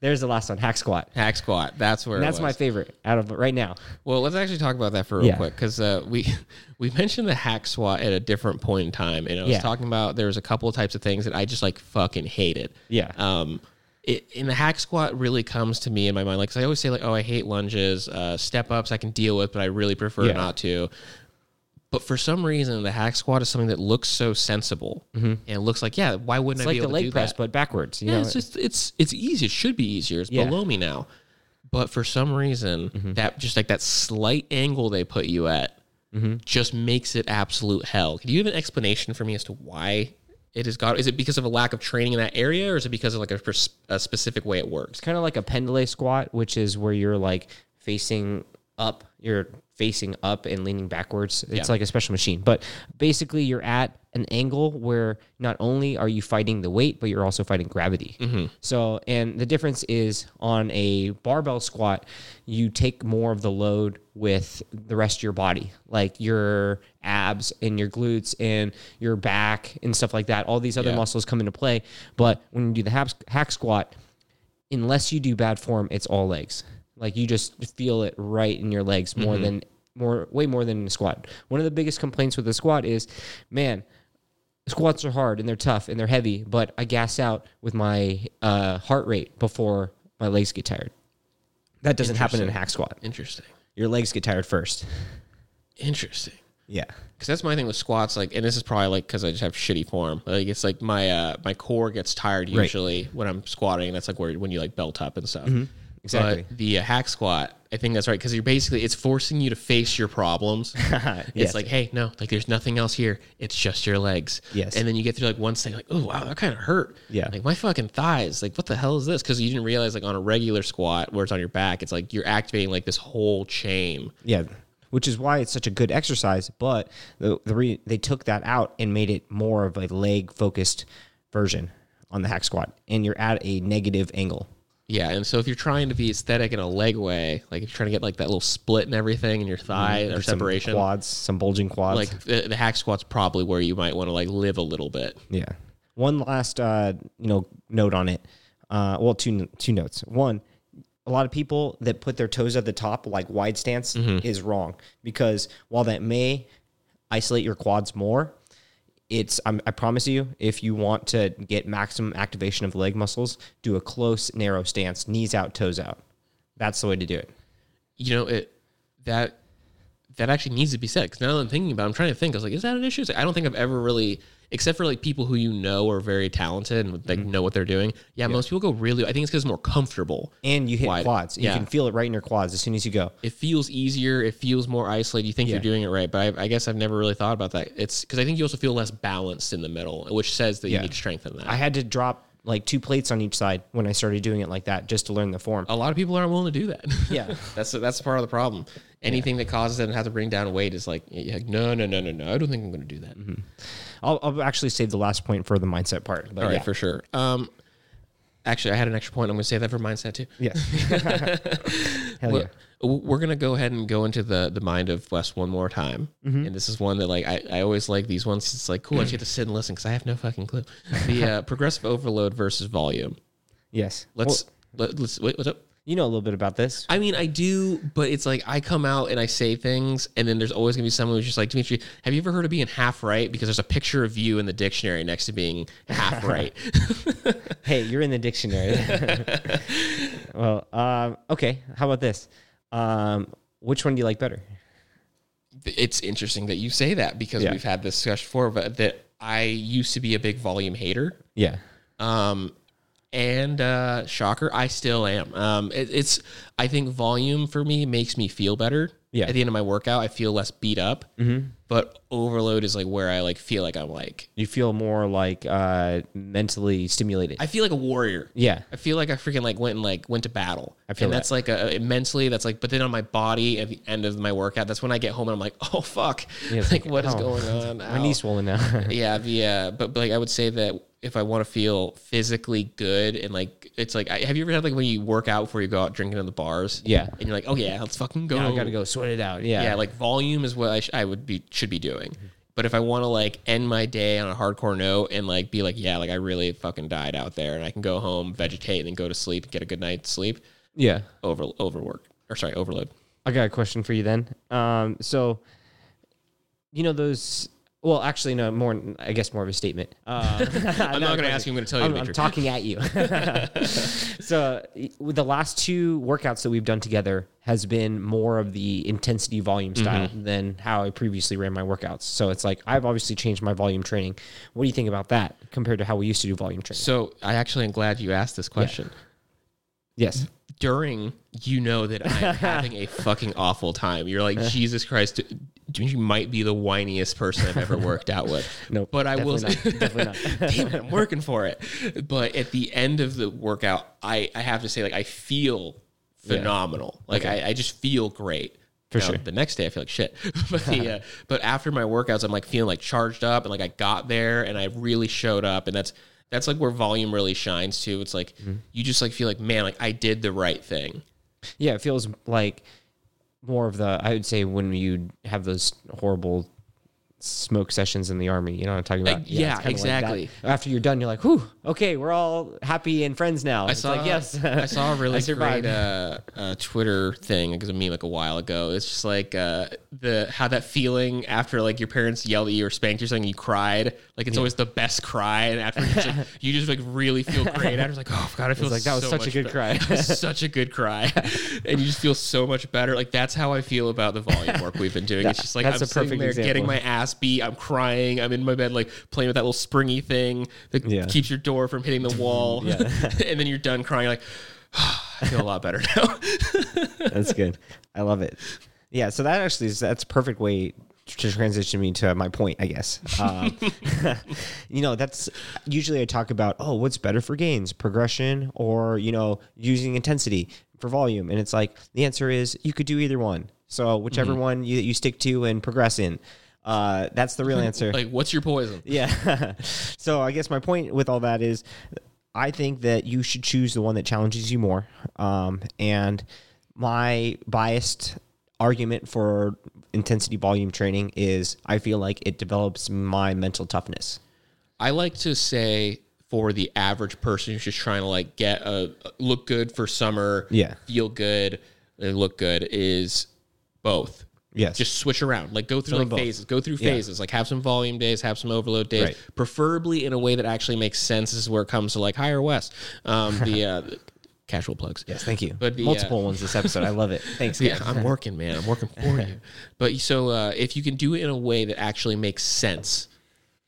There's the last one, hack squat. Hack squat. That's where. And that's my favorite out of right now. Well, let's actually talk about that for real Yeah. quick because uh, we we mentioned the hack squat at a different point in time, and I was Yeah. talking about there was a couple of types of things that I just like fucking hated. Yeah. Um, it, in the hack squat really comes to me in my mind, like 'cause I always say like, oh, I hate lunges, uh, step ups I can deal with, but I really prefer Yeah. not to. But for some reason, the hack squat is something that looks so sensible, and it looks like, yeah, why wouldn't Mm-hmm. It's I like be the able to leg do press, that? but backwards. You Yeah, know, it's just it's it's easy. It should be easier. It's Yeah. below me now. But for some reason, Mm-hmm. that just like that slight angle they put you at Mm-hmm. just makes it absolute hell. Can you have an explanation for me as to why it has got? Is it because of a lack of training in that area, or is it because of like a, a specific way it works? it's kind of like a pendulum squat, which is where you're like facing up. Your facing up and leaning backwards. It's Yeah. like a special machine. But basically, you're at an angle where not only are you fighting the weight, but you're also fighting gravity. Mm-hmm. So, and the difference is on a barbell squat, you take more of the load with the rest of your body, like your abs and your glutes and your back and stuff like that. All these other Yeah. muscles come into play. But when you do the hack squat, unless you do bad form, it's all legs. Like you just feel it right in your legs more than more, way more than in a squat. One of the biggest complaints with the squat is, man, squats are hard and they're tough and they're heavy, but I gas out with my uh, heart rate before my legs get tired. That doesn't happen in a hack squat. Interesting. Your legs get tired first. Interesting. Yeah. Because that's my thing with squats. Like, and this is probably like because I just have shitty form. Like, it's like my uh my core gets tired Right. usually when I'm squatting. That's like where when you like belt up and stuff. Mm-hmm. Exactly. But the uh, hack squat, I think that's right because you're basically it's forcing you to face your problems. Yes. It's like, hey, no, like there's nothing else here. It's just your legs. Yes. And then you get through like one thing, like, oh wow, that kind of hurt. Yeah. Like my fucking thighs. Like what the hell is this? Because you didn't realize like on a regular squat where it's on your back, it's like you're activating like this whole chain. Yeah, which is why it's such a good exercise. But the, the re, they took that out and made it more of a leg focused version on the hack squat, and you're at a negative angle. Yeah, and so if you're trying to be aesthetic in a leg way, like if you're trying to get like that little split and everything in your thigh or some separation, quads, some bulging quads. like the, the hack squat's probably where you might want to like live a little bit. yeah. One last uh, you know note on it. Uh, well, two two notes. One, a lot of people that put their toes at the top, like wide stance, is wrong because while that may isolate your quads more, it's I'm, I promise you, if you want to get maximum activation of leg muscles, do a close, narrow stance, knees out, toes out. That's the way to do it. You know it that that actually needs to be said because now that I'm thinking about, it, I'm trying to think. I was like, is that an issue? Like, I don't think I've ever really, except for like people who you know are very talented and like Mm-hmm. know what they're doing. Yeah, most people go really. I think it's because it's more comfortable. And you hit Wide. quads. You can feel it right in your quads as soon as you go. it feels easier. It feels more isolated. You think Yeah. you're doing it right, but I, I guess I've never really thought about that. It's because I think you also feel less balanced in the middle, which says that Yeah. you need strength in that. I had to drop like two plates on each side when I started doing it like that just to learn the form. a lot of people aren't willing to do that. Yeah. that's that's part of the problem. Anything that causes them to have to bring down weight is like, like, no, no, no, no, no. I don't think I'm going to do that. I'll, I'll actually save the last point for the mindset part. But All right, yeah. for sure. Um, actually, I had an extra point. I'm going to save that for mindset too. yeah. Hell yeah. We're gonna go ahead and go into the the mind of Wes one more time, Mm-hmm. and this is one that like I, I always like these ones. It's like cool. I just get to sit and listen because I have no fucking clue. The uh, progressive overload versus volume. Yes. Let's let, let's wait. What's up? You know a little bit about this. I mean, I do, but it's like I come out and I say things, and then there's always gonna be someone who's just like, Dimitri, have you ever heard of being half right? Because there's a picture of you in the dictionary next to being half right. Hey, you're in the dictionary. well, um, okay. How about this? Um, which one do you like better? it's interesting that you say that because Yeah. we've had this discussion before, but that I used to be a big volume hater. Yeah. Um, and uh, shocker, I still am. Um, it, it's I think volume for me makes me feel better. Yeah. At the end of my workout, I feel less beat up. Mm-hmm. But overload is like where I like feel like I'm like You feel more like uh, mentally stimulated. I feel like a warrior. yeah. I feel like I freaking like went and like went to battle. I feel and that. that's like a mentally that's like but then on my body at the end of my workout, that's when I get home and I'm like, oh fuck. Yeah, it's like, what is ow. going on? My Ow. knee's swollen now. yeah, the uh, but, but like I would say that if I want to feel physically good and like it's like I, have you ever had like when you work out before you go out drinking in the bars? Yeah. and you're like, oh yeah, let's fucking go. I gotta go sweat it out. Yeah. Yeah, like volume is what I, sh- I would be should be doing. But if I want to like end my day on a hardcore note and like be like, yeah, like I really fucking died out there, and I can go home, vegetate, and then go to sleep, and get a good night's sleep, yeah. over overwork or sorry, overload. I got a question for you then. Um, so, you know those. Well, actually, no. More, I guess, more of a statement. Uh, I'm not going to ask you. I'm going to tell you. I'm, I'm talking at you. so, the last two workouts that we've done together has been more of the intensity volume style Mm-hmm. than how I previously ran my workouts. So it's like I've obviously changed my volume training. What do you think about that compared to how we used to do volume training? So I actually am glad you asked this question. yes. during, you know that I'm having a fucking awful time. You're like, Jesus Christ, you might be the whiniest person I've ever worked out with. Nope, but I will definitely not, definitely not. Damn it, I'm working for it. But at the end of the workout, I, I have to say, like, I feel phenomenal. Like, I, I just feel great. For Now, sure. The next day I feel like shit. but the, uh, but after my workouts, I'm like feeling like charged up and like I got there and I really showed up. And that's that's like where volume really shines too. It's like Mm-hmm. you just like feel like man, like I did the right thing. Yeah, it feels like more of the. I would say when you have those horrible smoke sessions in the army. You know what I'm talking about? Uh, yeah, it's kinda like exactly. After you're done, you're like, "Whew, okay, we're all happy and friends now." I It's saw like, yes, I saw a really I great uh, uh, Twitter thing because of me like a while ago. It's just like uh, the how that feeling after like your parents yelled at you or spanked you or something, you cried. Like it's always the best cry, and after you just, you just like really feel great. After it's like, oh god, I feel like, that was so such a good better." cry. Was such a good cry, and you just feel so much better. Like that's how I feel about the volume work we've been doing. it's just like that's I'm sitting perfect there getting my ass I'm crying. I'm in my bed like playing with that little springy thing that Yeah. keeps your door from hitting the wall. And then you're done crying. You're like, I feel a lot better now. That's good. I love it. Yeah, so that actually is that's a perfect way to transition me to my point, I guess. Um, you know, that's usually I talk about, oh, what's better for gains, progression, or you know, using intensity for volume, and it's like the answer is you could do either one. So whichever one you, you stick to and progress in, uh, that's the real answer. like, what's your poison? Yeah. so I guess my point with all that is I think that you should choose the one that challenges you more. Um, and my biased argument for intensity volume training is I feel like it develops my mental toughness. I like to say for the average person who's just trying to like get a look good for summer, Yeah. feel good, and look good is both. Yes. Just switch around. Like go through like both. phases. Go through Yeah. phases. Like have some volume days, have some overload days. Right. Preferably in a way that actually makes sense. This is where it comes to like hire Wes. Um, the uh, casual plugs. yes, thank you. But the, uh, Multiple ones this episode. I love it. Thanks. Yeah. I'm working, man. I'm working for you. But so uh, if you can do it in a way that actually makes sense,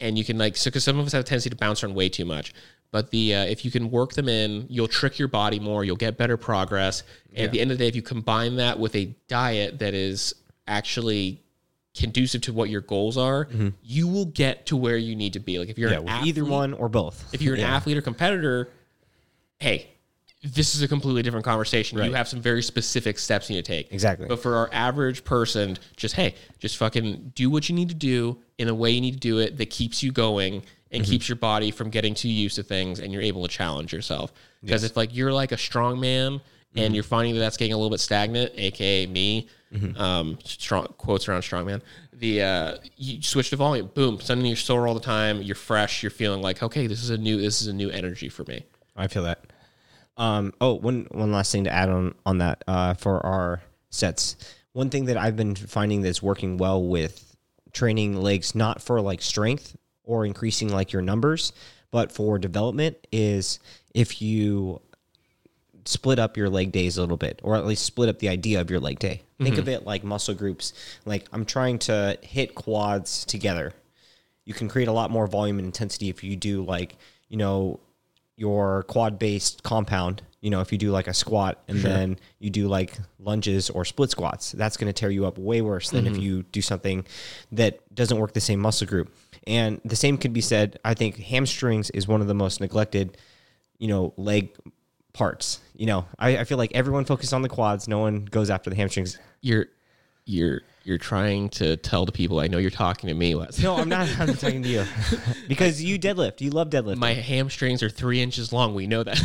and you can like, so because some of us have a tendency to bounce around way too much. But the uh, if you can work them in, you'll trick your body more. You'll get better progress. And at the end of the day, if you combine that with a diet that is actually conducive to what your goals are, you will get to where you need to be. Like if you're Mm-hmm. Yeah, with either one or both. if you're an Yeah. athlete or competitor, hey, this is a completely different conversation. You have some very specific steps you need to take. Exactly. But for our average person, just hey, just fucking do what you need to do in a way you need to do it that keeps you going and Mm-hmm. keeps your body from getting too used to things and you're able to challenge yourself. Because if like you're like a strong man Mm-hmm. and you're finding that that's getting a little bit stagnant, aka me, Mm-hmm. um, strong quotes around strongman. The uh, you switch to volume, boom. Suddenly you're sore all the time. You're fresh. You're feeling like okay, this is a new this is a new energy for me. I feel that. Um, oh, one one last thing to add on on that uh, for our sets. One thing that I've been finding that's working well with training legs, not for like strength or increasing like your numbers, but for development, is if you split up your leg days a little bit, or at least split up the idea of your leg day. Think of mm-hmm. it like muscle groups. Like I'm trying to hit quads together. You can create a lot more volume and intensity if you do like, you know, your quad based compound. You know, if you do like a squat and then you do like lunges or split squats, that's going to tear you up way worse than if mm-hmm. you do something that doesn't work the same muscle group. And the same could be said. I think hamstrings is one of the most neglected, you know, leg parts. You know, I, I feel like everyone focuses on the quads. No one goes after the hamstrings. You're you're you're trying to tell the people. I know you're talking to me, Wes. No, I'm not. I'm talking to you because you deadlift. You love deadlift. My hamstrings are three inches long. We know that.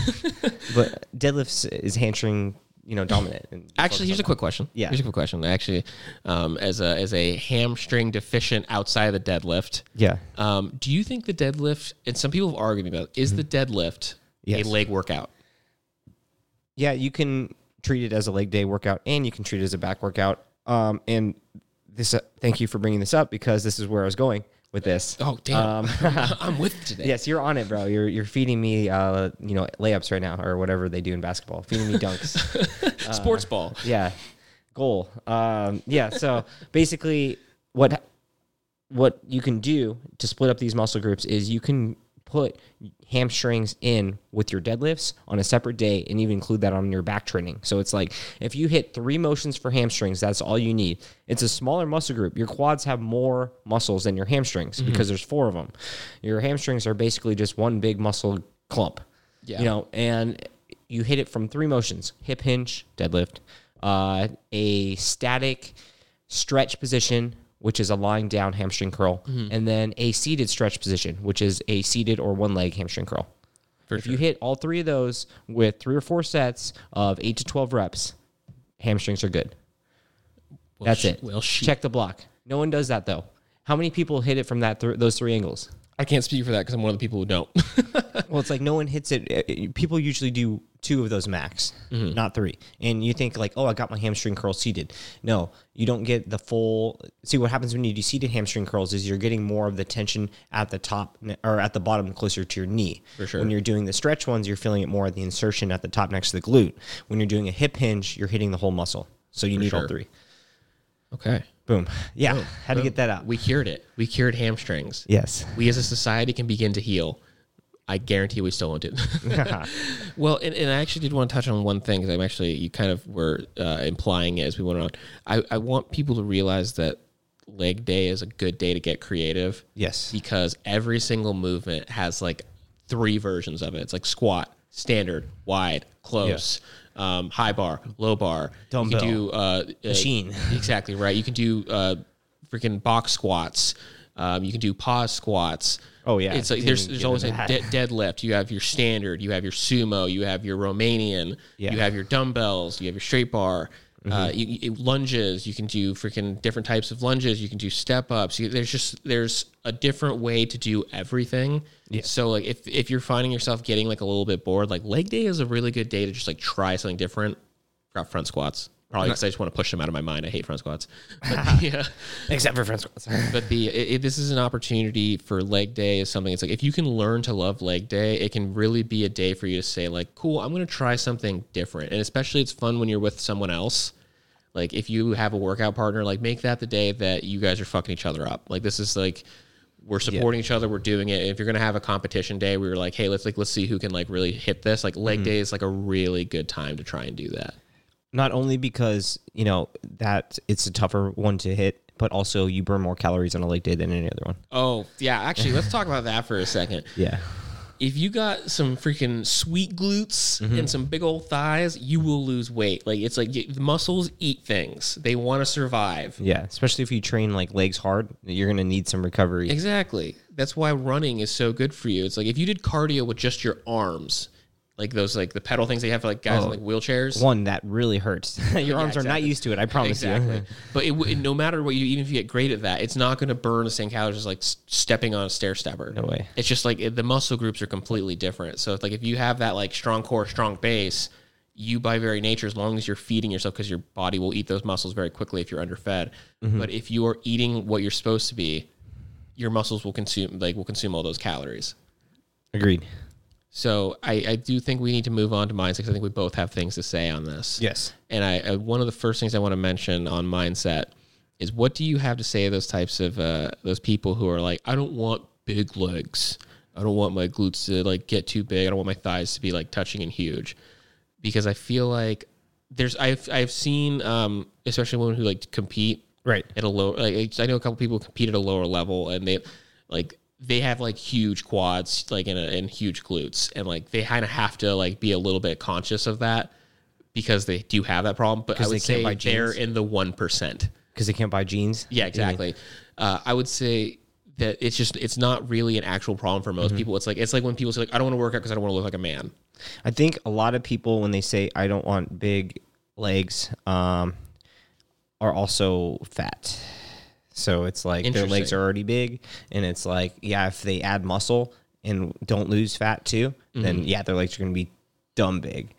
but deadlifts is hamstring, you know, dominant. And Actually, here's a quick question. Yeah. here's a quick question. Actually, um, as a as a hamstring deficient outside of the deadlift, yeah, um, do you think the deadlift? And some people have argued about is the deadlift Yes. a leg workout? Yeah. You can treat it as a leg day workout, and you can treat it as a back workout. Um, and this, uh, thank you for bringing this up because this is where I was going with this. Oh damn, Um, I'm with today. Yes, you're on it, bro. You're you're feeding me, uh, you know, layups right now, or whatever they do in basketball. Feeding me dunks. Sports ball. yeah goal um yeah so basically what what you can do to split up these muscle groups is you can put hamstrings in with your deadlifts on a separate day and even include that on your back training. So it's like if you hit three motions for hamstrings that's all you need. It's a smaller muscle group. Your quads have more muscles than your hamstrings because there's four of them. Your hamstrings are basically just one big muscle clump Yeah. you know and you hit it from three motions hip hinge deadlift uh, a static stretch position, which is a lying down hamstring curl, Mm-hmm. and then a seated stretch position, which is a seated or one leg hamstring curl. if you hit all three of those with three or four sets of eight to 12 reps, hamstrings are good. That's sh- it. well, shit. Check the block. No one does that though. How many people hit it from that th- those three angles? I can't speak for that because I'm one of the people who don't. Well, it's like no one hits it. uh, uh, People usually do two of those max, Mm-hmm. not three. And you think like, oh, I got my hamstring curl seated. No, you don't get the full. See what happens when you do seated hamstring curls is you're getting more of the tension at the top or at the bottom, closer to your knee. For sure. When you're doing the stretch ones, you're feeling it more at the insertion at the top next to the glute. When you're doing a hip hinge, you're hitting the whole muscle. So you need all three. okay. Boom. Yeah. Had to get that out. We cured it. We cured hamstrings. yes. We as a society can begin to heal. I guarantee we still won't do it. well, and, and I actually did want to touch on one thing because I'm actually, you kind of were uh, implying it as we went on. I, I want people to realize that leg day is a good day to get creative. Yes. Because every single movement has like three versions of it. It's like squat, standard, wide, close, um, high bar, low bar. Dumbbell. You can do uh, uh, Machine. exactly right. You can do uh, freaking box squats. Um, you can do pause squats. Oh, yeah. it's like there's there's always a de- deadlift. You have your standard. You have your sumo. You have your Romanian. Yeah. You have your dumbbells. You have your straight bar. Mm-hmm. Uh, you, you- lunges. You can do freaking different types of lunges. You can do step ups. You, there's just there's a different way to do everything. So like if if you're finding yourself getting like a little bit bored, like leg day is a really good day to just like try something different. Got front squats. Probably because I just want to push them out of my mind. I hate front squats. But yeah. Uh, Except for front squats. But the it, it- this is an opportunity for leg day is something. It's like if you can learn to love leg day, it can really be a day for you to say like, cool, I'm going to try something different. And especially it's fun when you're with someone else. Like if you have a workout partner, like make that the day that you guys are fucking each other up. Like this is like we're supporting each other, we're doing it. If you're gonna have a competition day, we were like, hey, let's like let's see who can like really hit this. Like leg mm-hmm. day is like a really good time to try and do that. Not only because you know that it's a tougher one to hit, but also you burn more calories on a leg day than any other one. Oh yeah, actually, let's talk about that for a second. Yeah, if you got some freaking sweet glutes mm-hmm. and some big old thighs, you will lose weight. Like it's like the muscles eat things; they want to survive. yeah. Especially if you train like legs hard, you're gonna need some recovery. Exactly. That's why running is so good for you. It's like if you did cardio with just your arms, like those like the pedal things they have for like guys in like wheelchairs. One that really hurts. Your arms are not used to it. I promise Exactly. you. but it, w- no matter what you, even if you get great at that, it's not going to burn the same calories as like stepping on a stair stepper. No way. It's just like it, the muscle groups are completely different. So it's like if you have that like strong core, strong base, you by very nature, as long as you're feeding yourself, because your body will eat those muscles very quickly if you're underfed. Mm-hmm. But if you are eating what you're supposed to be, your muscles will consume like will consume all those calories. Agreed. So I, I do think we need to move on to mindset because I think we both have things to say on this. Yes. And I, I one of the first things I want to mention on mindset is what do you have to say to those types of uh, those people who are like, I don't want big legs. I don't want my glutes to like get too big. I don't want my thighs to be like touching and huge, because I feel like there's I've I've seen um, especially women who like to compete Right. at a low like I know a couple people compete at a lower level and they like they have like huge quads like in a, and huge glutes and like they kind of have to like be a little bit conscious of that because they do have that problem but I would say they're in the 1%. Because they can't buy jeans. Yeah, exactly. Uh, I would say that it's just it's not really an actual problem for Mm-hmm. most people. It's like it's like when people say like I don't want to work out because I don't want to look like a man. I think a lot of people when they say I don't want big legs, um, are also fat. So it's like their legs are already big, and it's like yeah, if they add muscle and don't lose fat too, then mm-hmm. yeah, their legs are gonna be dumb big.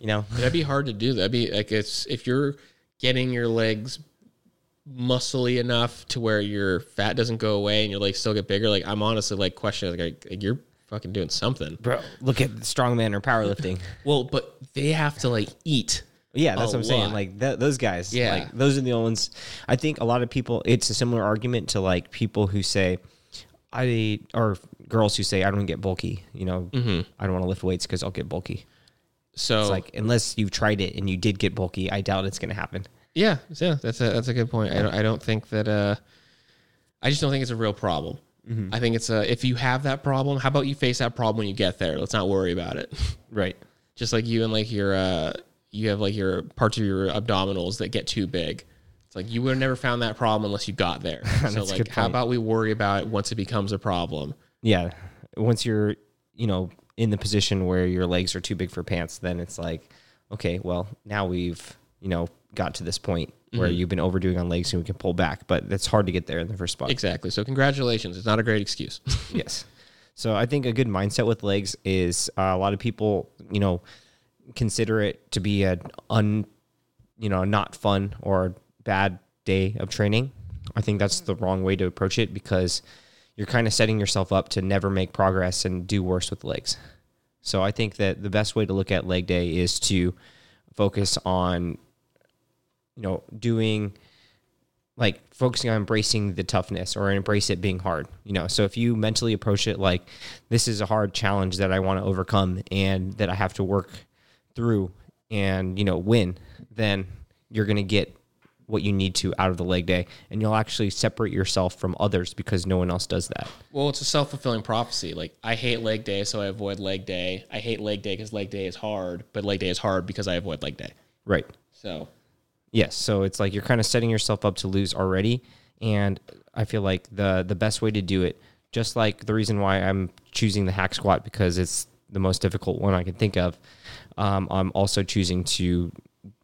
You know, That'd be hard to do. That'd be like it's if you're getting your legs muscly enough to where your fat doesn't go away and your legs still get bigger. Like I'm honestly like questioning like, like you're fucking doing something. bro, look at strongman or powerlifting. Well, but they have to like eat. Yeah, that's A what I'm saying. lot. Like th- those guys, Yeah. like those are the only ones. I think a lot of people. It's a similar argument to like people who say, "I," or girls who say, "I don't get bulky." You know, I don't want to lift weights because I'll get bulky. So It's like unless you've tried it and you did get bulky, I doubt it's going to happen. yeah, yeah, that's a that's a good point. I don't I don't think that uh I just don't think it's a real problem. I think it's a if you have that problem, how about you face that problem when you get there? Let's not worry about it. Right. just like you and like your uh you have like your parts of your abdominals that get too big. It's like you would have never found that problem unless you got there. so like, how about we worry about it once it becomes a problem? Yeah. Once you're, you know, in the position where your legs are too big for pants, then it's like, okay, well, now we've, you know, got to this point where Mm-hmm. you've been overdoing on legs and we can pull back, but it's hard to get there in the first spot. Exactly. So congratulations. It's not a great excuse. yes. So I think a good mindset with legs is uh, a lot of people, you know, consider it to be an un, you know, not fun or bad day of training. I think that's the wrong way to approach it because you're kind of setting yourself up to never make progress and do worse with legs. So I think that the best way to look at leg day is to focus on, you know, doing like focusing on embracing the toughness or embrace it being hard you know so if you mentally approach it like this is a hard challenge that i want to overcome and that i have to work through and you know win then you're going to get what you need to out of the leg day and you'll actually separate yourself from others because no one else does that well, it's a self fulfilling prophecy. Like I hate leg day, so I avoid leg day. I hate leg day because leg day is hard, but leg day is hard because I avoid leg day. right So Yes, so it's like you're kind of setting yourself up to lose already, and I feel like the the best way to do it, just like the reason why I'm choosing the hack squat because it's the most difficult one I can think of. Um, I'm also choosing to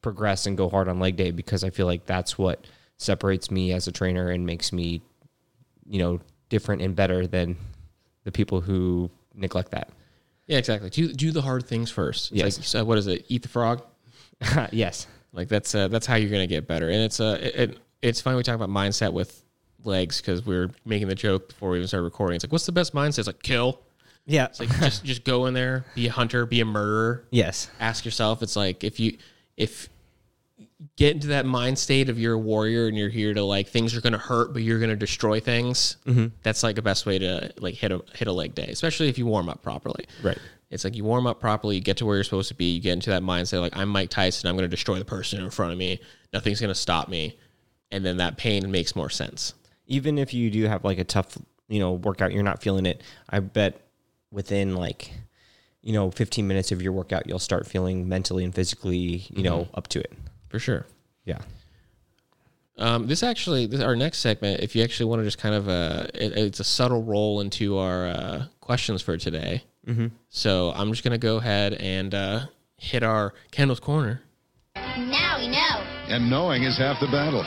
progress and go hard on leg day because I feel like that's what separates me as a trainer and makes me, you know, different and better than the people who neglect that. yeah, exactly. Do do the hard things first. It's Yes. Like, so what is it? Eat the frog. yes. Like that's uh, that's how you're gonna get better. And it's uh, it, it, it's funny we talk about mindset with legs because we were making the joke before we even started recording. It's like, what's the best mindset? It's like kill. Yeah. It's like just just go in there, be a hunter, be a murderer. yes. Ask yourself. It's like if you if get into that mind state of you're a warrior and you're here to like things are gonna hurt, but you're gonna destroy things. Mm-hmm. That's like the best way to like hit a hit a leg day, especially if you warm up properly. Right. It's like you warm up properly, you get to where you're supposed to be, you get into that mindset like I'm Mike Tyson, I'm going to destroy the person in front of me. Nothing's going to stop me. And then that pain makes more sense. even if you do have like a tough, you know, workout, you're not feeling it. I bet within like, you know, 15 minutes of your workout, you'll start feeling mentally and physically, you know, up to it. For sure. Yeah. Um, this actually, this, our next segment, if you actually want to just kind of, uh, it, it's a subtle roll into our uh, questions for today. Mm-hmm. So I'm just going to go ahead and uh, hit our Kendall's Corner. Now we know. And knowing is half the battle.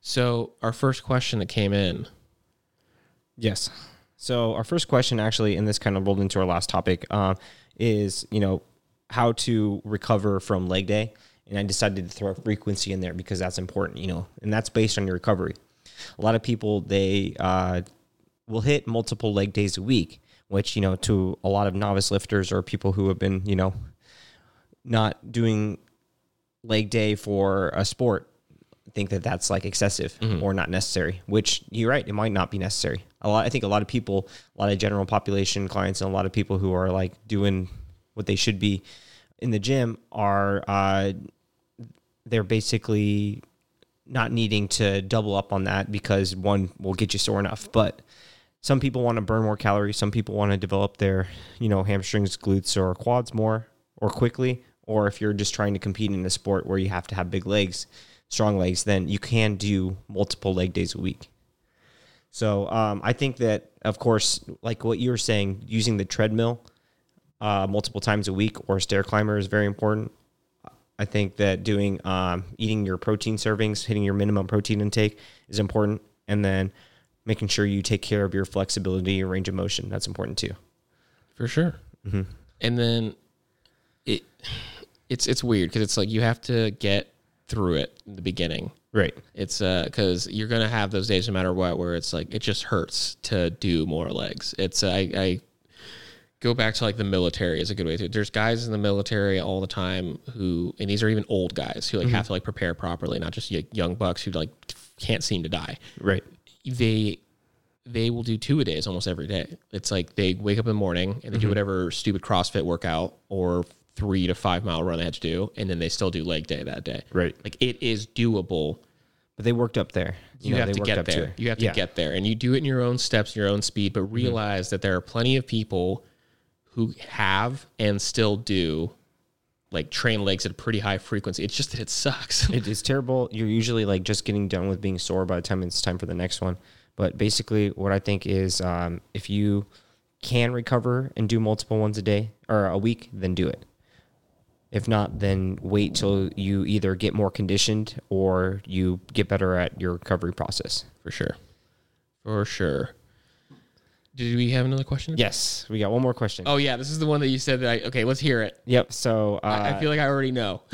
So our first question that came in, Yes. So our first question, actually, and this kind of rolled into our last topic, um, is you know how to recover from leg day, and I decided to throw frequency in there because that's important, you know, and that's based on your recovery. A lot of people they uh, will hit multiple leg days a week, which you know to a lot of novice lifters or people who have been you know not doing leg day for a sport think that that's like excessive or not necessary which you're right it might not be necessary a lot i think a lot of people a lot of general population clients and a lot of people who are like doing what they should be in the gym are uh they're basically not needing to double up on that because one will get you sore enough. But some people want to burn more calories. Some people want to develop their you know hamstrings glutes or quads more or quickly. Or if you're just trying to compete in a sport where you have to have big legs strong legs then you can do multiple leg days a week so um, i think that of course like what you were saying using the treadmill uh, multiple times a week or stair climber is very important I think that doing um, eating your protein servings, hitting your minimum protein intake is important, and then making sure you take care of your flexibility, your range of motion. That's important too. For sure. And then it it's it's weird because it's like you have to get through it in the beginning. Right. It's uh because you're gonna have those days no matter what where it's like it just hurts to do more legs. It's I, I go back to like the military is a good way to. There's guys in the military all the time who and these are even old guys who like have to like prepare properly, not just young bucks who like can't seem to die Right. they they will do two a days almost every day. It's like they wake up in the morning and they do whatever stupid CrossFit workout or three to five mile run they had to do, and then they still do leg day that day. Right. Like it is doable. But they worked up there. You, know, have they to get up there. it. You have to Yeah. Mm-hmm. get there, and you do it in your own steps, your own speed. But realize that there are plenty of people who have and still do like train legs at a pretty high frequency. It's just that it sucks. It is terrible. You're usually like just getting done with being sore by the time it's time for the next one. But basically, what I think is um, if you can recover and do multiple ones a day or a week, then do it. If not, then wait till you either get more conditioned or you get better at your recovery process. For sure. For sure. Did we have another question? Yes, we got one more question. Oh yeah, this is the one that you said that I okay, let's hear it. Yep. So uh, I I feel like I already know.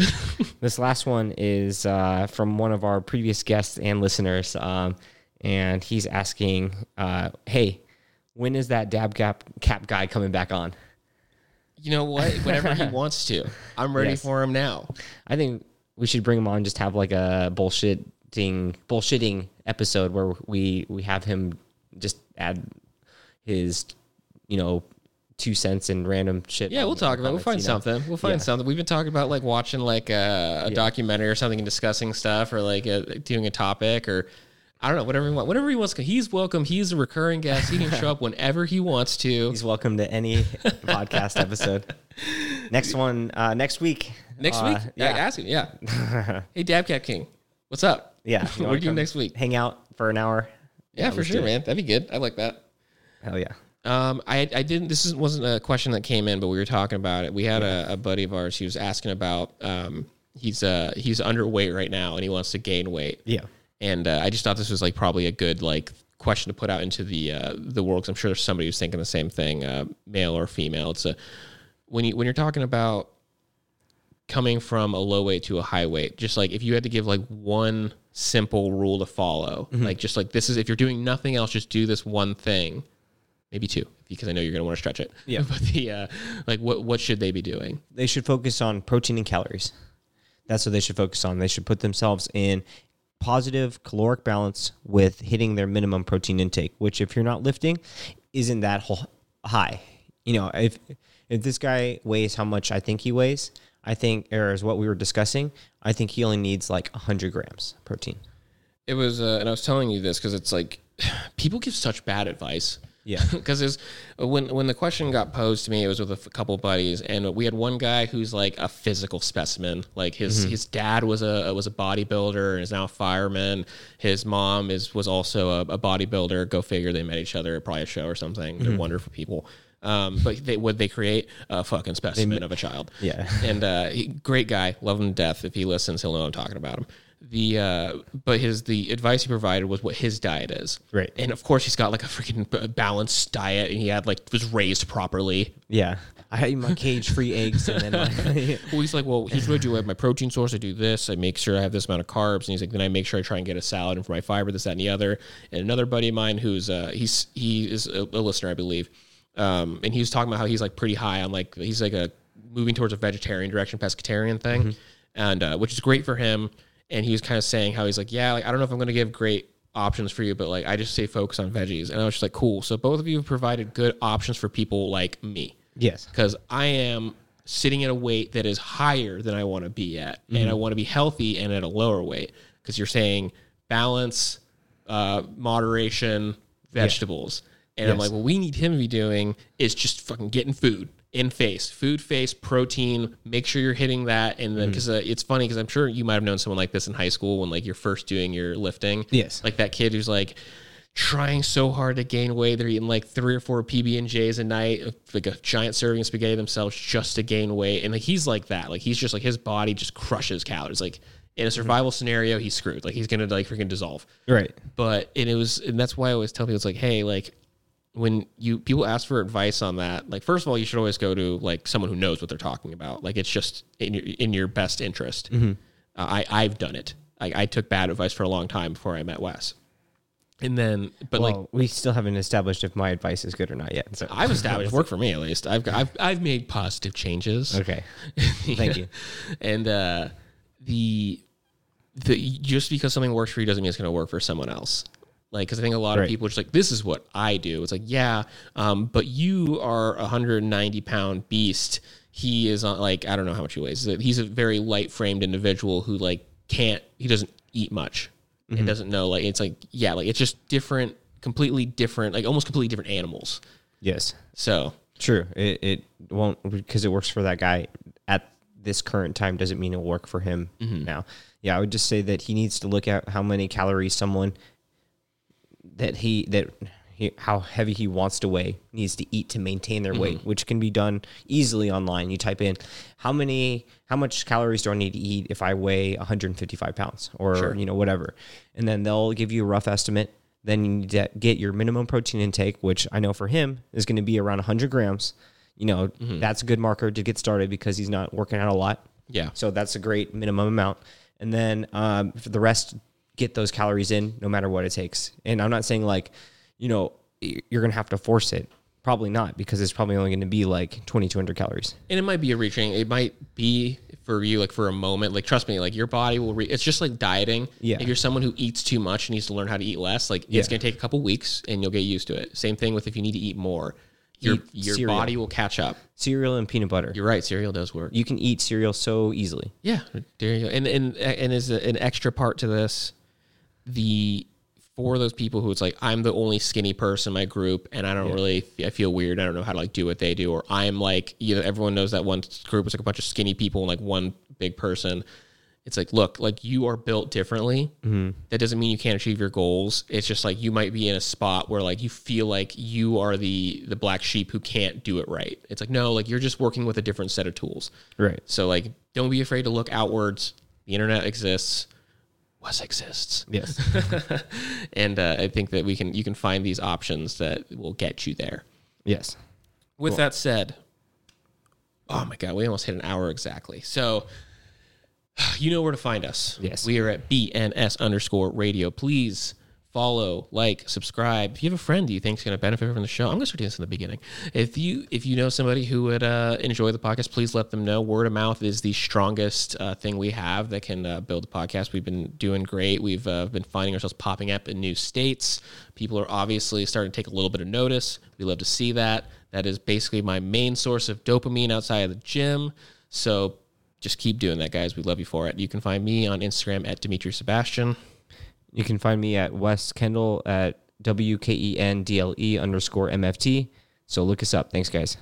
This last one is uh, from one of our previous guests and listeners, um, and he's asking, uh, "Hey, when is that dab cap cap guy coming back on?" You know what? Whenever he wants to. I'm ready Yes. for him now. I think we should bring him on. Just have like a bullshitting bullshitting episode where we we have him just add his, you know, two cents and random shit. Yeah, we'll talk about. it. We'll find you know? something. We'll find Yeah. something. We've been talking about like watching like a, a documentary or something and discussing stuff, or like uh doing a topic, or I don't know, whatever he wants. Whatever he wants. He's welcome. He's a recurring guest. He can show up whenever he wants to. He's welcome to any podcast episode. Next one, uh, next week. Next Uh, week, yeah. yeah, ask him. Yeah. hey, Dabcat King, what's up? yeah. what are you doing come next week? Hang out for an hour. Yeah, for sure, man. That'd be good. I like that. Hell yeah. Um, I I didn't. This is, wasn't a question that came in, but we were talking about it. We had a, a buddy of ours. He was asking about. Um, he's uh he's underweight right now, and he wants to gain weight. Yeah. And uh, I just thought this was like probably a good like question to put out into the uh, the world. Cause I'm sure there's somebody who's thinking the same thing, uh, male or female. It's a when you when you're talking about coming from a low weight to a high weight, just like if you had to give like one simple rule to follow, like just like this is if you're doing nothing else, just do this one thing, maybe two, because I know you're gonna want to stretch it. Yeah. But the uh, like what what should they be doing? They should focus on protein and calories. That's what they should focus on. They should put themselves in positive caloric balance with hitting their minimum protein intake, which if you're not lifting, isn't that high. You know, if if this guy weighs how much I think he weighs, I think, or is what we were discussing, I think he only needs like 100 grams protein. It was, uh, and I was telling you this because it's like people give such bad advice. Yeah. because when when the question got posed to me, it was with a f- couple buddies, and we had one guy who's like a physical specimen. Like his his dad was a was a bodybuilder and is now a fireman. His mom is was also a, a bodybuilder. Go figure. They met each other at probably a show or something. They're wonderful people. Um, but they would they create a fucking specimen of a child. Yeah. and uh, he, great guy, love him to death. If he listens, he'll know I'm talking about him. The uh, but his the advice he provided was what his diet is. Right. And of course, he's got like a freaking balanced diet, and he had like was raised properly. Yeah. I eat my cage free eggs and then Well, he's like, well, here's what I do. I have my protein source. I do this. I make sure I have this amount of carbs, and he's like, then I make sure I try and get a salad and for my fiber, this, that, and the other. And another buddy of mine who's uh, he's he is a, a listener, I believe, um, and he was talking about how he's like pretty high on like he's like a moving towards a vegetarian direction, pescatarian thing, and uh, which is great for him. And he was kind of saying how he's like, yeah, like I don't know if I'm going to give great options for you, but like I just say focus on veggies. And I was just like, cool. So both of you have provided good options for people like me yes. because I am sitting at a weight that is higher than I want to be at, and I want to be healthy and at a lower weight. Because you're saying balance, uh, moderation, vegetables, and I'm like, what we need him to be doing is just fucking getting food in face, food face, protein. Make sure you're hitting that, and then because uh, it's funny because I'm sure you might have known someone like this in high school when like you're first doing your lifting. Yes. like that kid who's like trying so hard to gain weight. They're eating like three or four PB and J's a night, like a giant serving of spaghetti themselves just to gain weight. And like he's like that. Like he's just like his body just crushes calories. Like in a survival scenario, he's screwed. Like he's gonna like freaking dissolve. Right. But and it was and that's why I always tell people it's like, hey, like when you people ask for advice on that, like first of all, you should always go to like someone who knows what they're talking about. Like it's just in your in your best interest. Uh, I I've done it. I, I took bad advice for a long time before I met Wes. And then, but like we still haven't established if my advice is good or not yet. So I've established work for me at least. I've I've I've made positive changes. okay. Thank you. And uh, the the just because something works for you doesn't mean it's going to work for someone else. Like, because I think a lot of people are just like, this is what I do. It's like, yeah, um, but you are a 190 pound beast. He is on like I don't know how much he weighs. He's a very light framed individual who like can't. He doesn't eat much and doesn't know. Like it's like yeah, like it's just different, completely different, like almost completely different animals. Yes. So True. It, it won't because it works for that guy at this current time doesn't mean it'll work for him now. Yeah, I would just say that he needs to look at how many calories someone that he that he, how heavy he wants to weigh needs to eat to maintain their weight, which can be done easily online. You type in how many how much calories do I need to eat if I weigh 155 pounds or you know whatever, and then they'll give you a rough estimate. Then you need to get your minimum protein intake, which I know for him is going to be around 100 grams. You know that's a good marker to get started because he's not working out a lot. Yeah. So that's a great minimum amount. And then um, for the rest, get those calories in no matter what it takes. And I'm not saying like, you know, you're going to have to force it. Probably not because it's probably only going to be like 2200 calories. and it might be a reaching. It might be for you like for a moment. Like trust me, like your body will. Re- it's just like dieting. Yeah. If you're someone who eats too much and needs to learn how to eat less, like it's gonna take a couple weeks and you'll get used to it. Same thing with if you need to eat more, your Eat your cereal. body will catch up. Cereal and peanut butter. You're right. Cereal does work. you can eat cereal so easily. Yeah, there you go. And and and a, an extra part to this, the for those people who it's like I'm the only skinny person in my group, and I don't really I feel weird. I don't know how to like do what they do, or I'm like you know everyone knows that one group is like a bunch of skinny people and like one big person. It's like look, like you are built differently. Mm-hmm. That doesn't mean you can't achieve your goals. It's just like you might be in a spot where like you feel like you are the the black sheep who can't do it right. It's like no, like you're just working with a different set of tools. Right. So like, don't be afraid to look outwards. The internet exists. Wes exists, Yes. and uh, I think that we can you can find these options that will get you there. yes. With that said, oh my god, we almost hit an hour exactly. So you know where to find us. Yes. we are at BNS underscore radio. Please follow, like, subscribe. If you have a friend you think is going to benefit from the show, I'm going to start doing this in the beginning. If you if you know somebody who would uh, enjoy the podcast, please let them know. Word of mouth is the strongest uh, thing we have that can uh, build a podcast. We've been doing great. We've uh, been finding ourselves popping up in new states. People are obviously starting to take a little bit of notice. We love to see that. That is basically my main source of dopamine outside of the gym. So just keep doing that, guys. We love you for it. You can find me on Instagram at Dimitri Sebastian. You can find me at Wes Kendall at W K E N D L E underscore MFT. So look us up. Thanks, guys.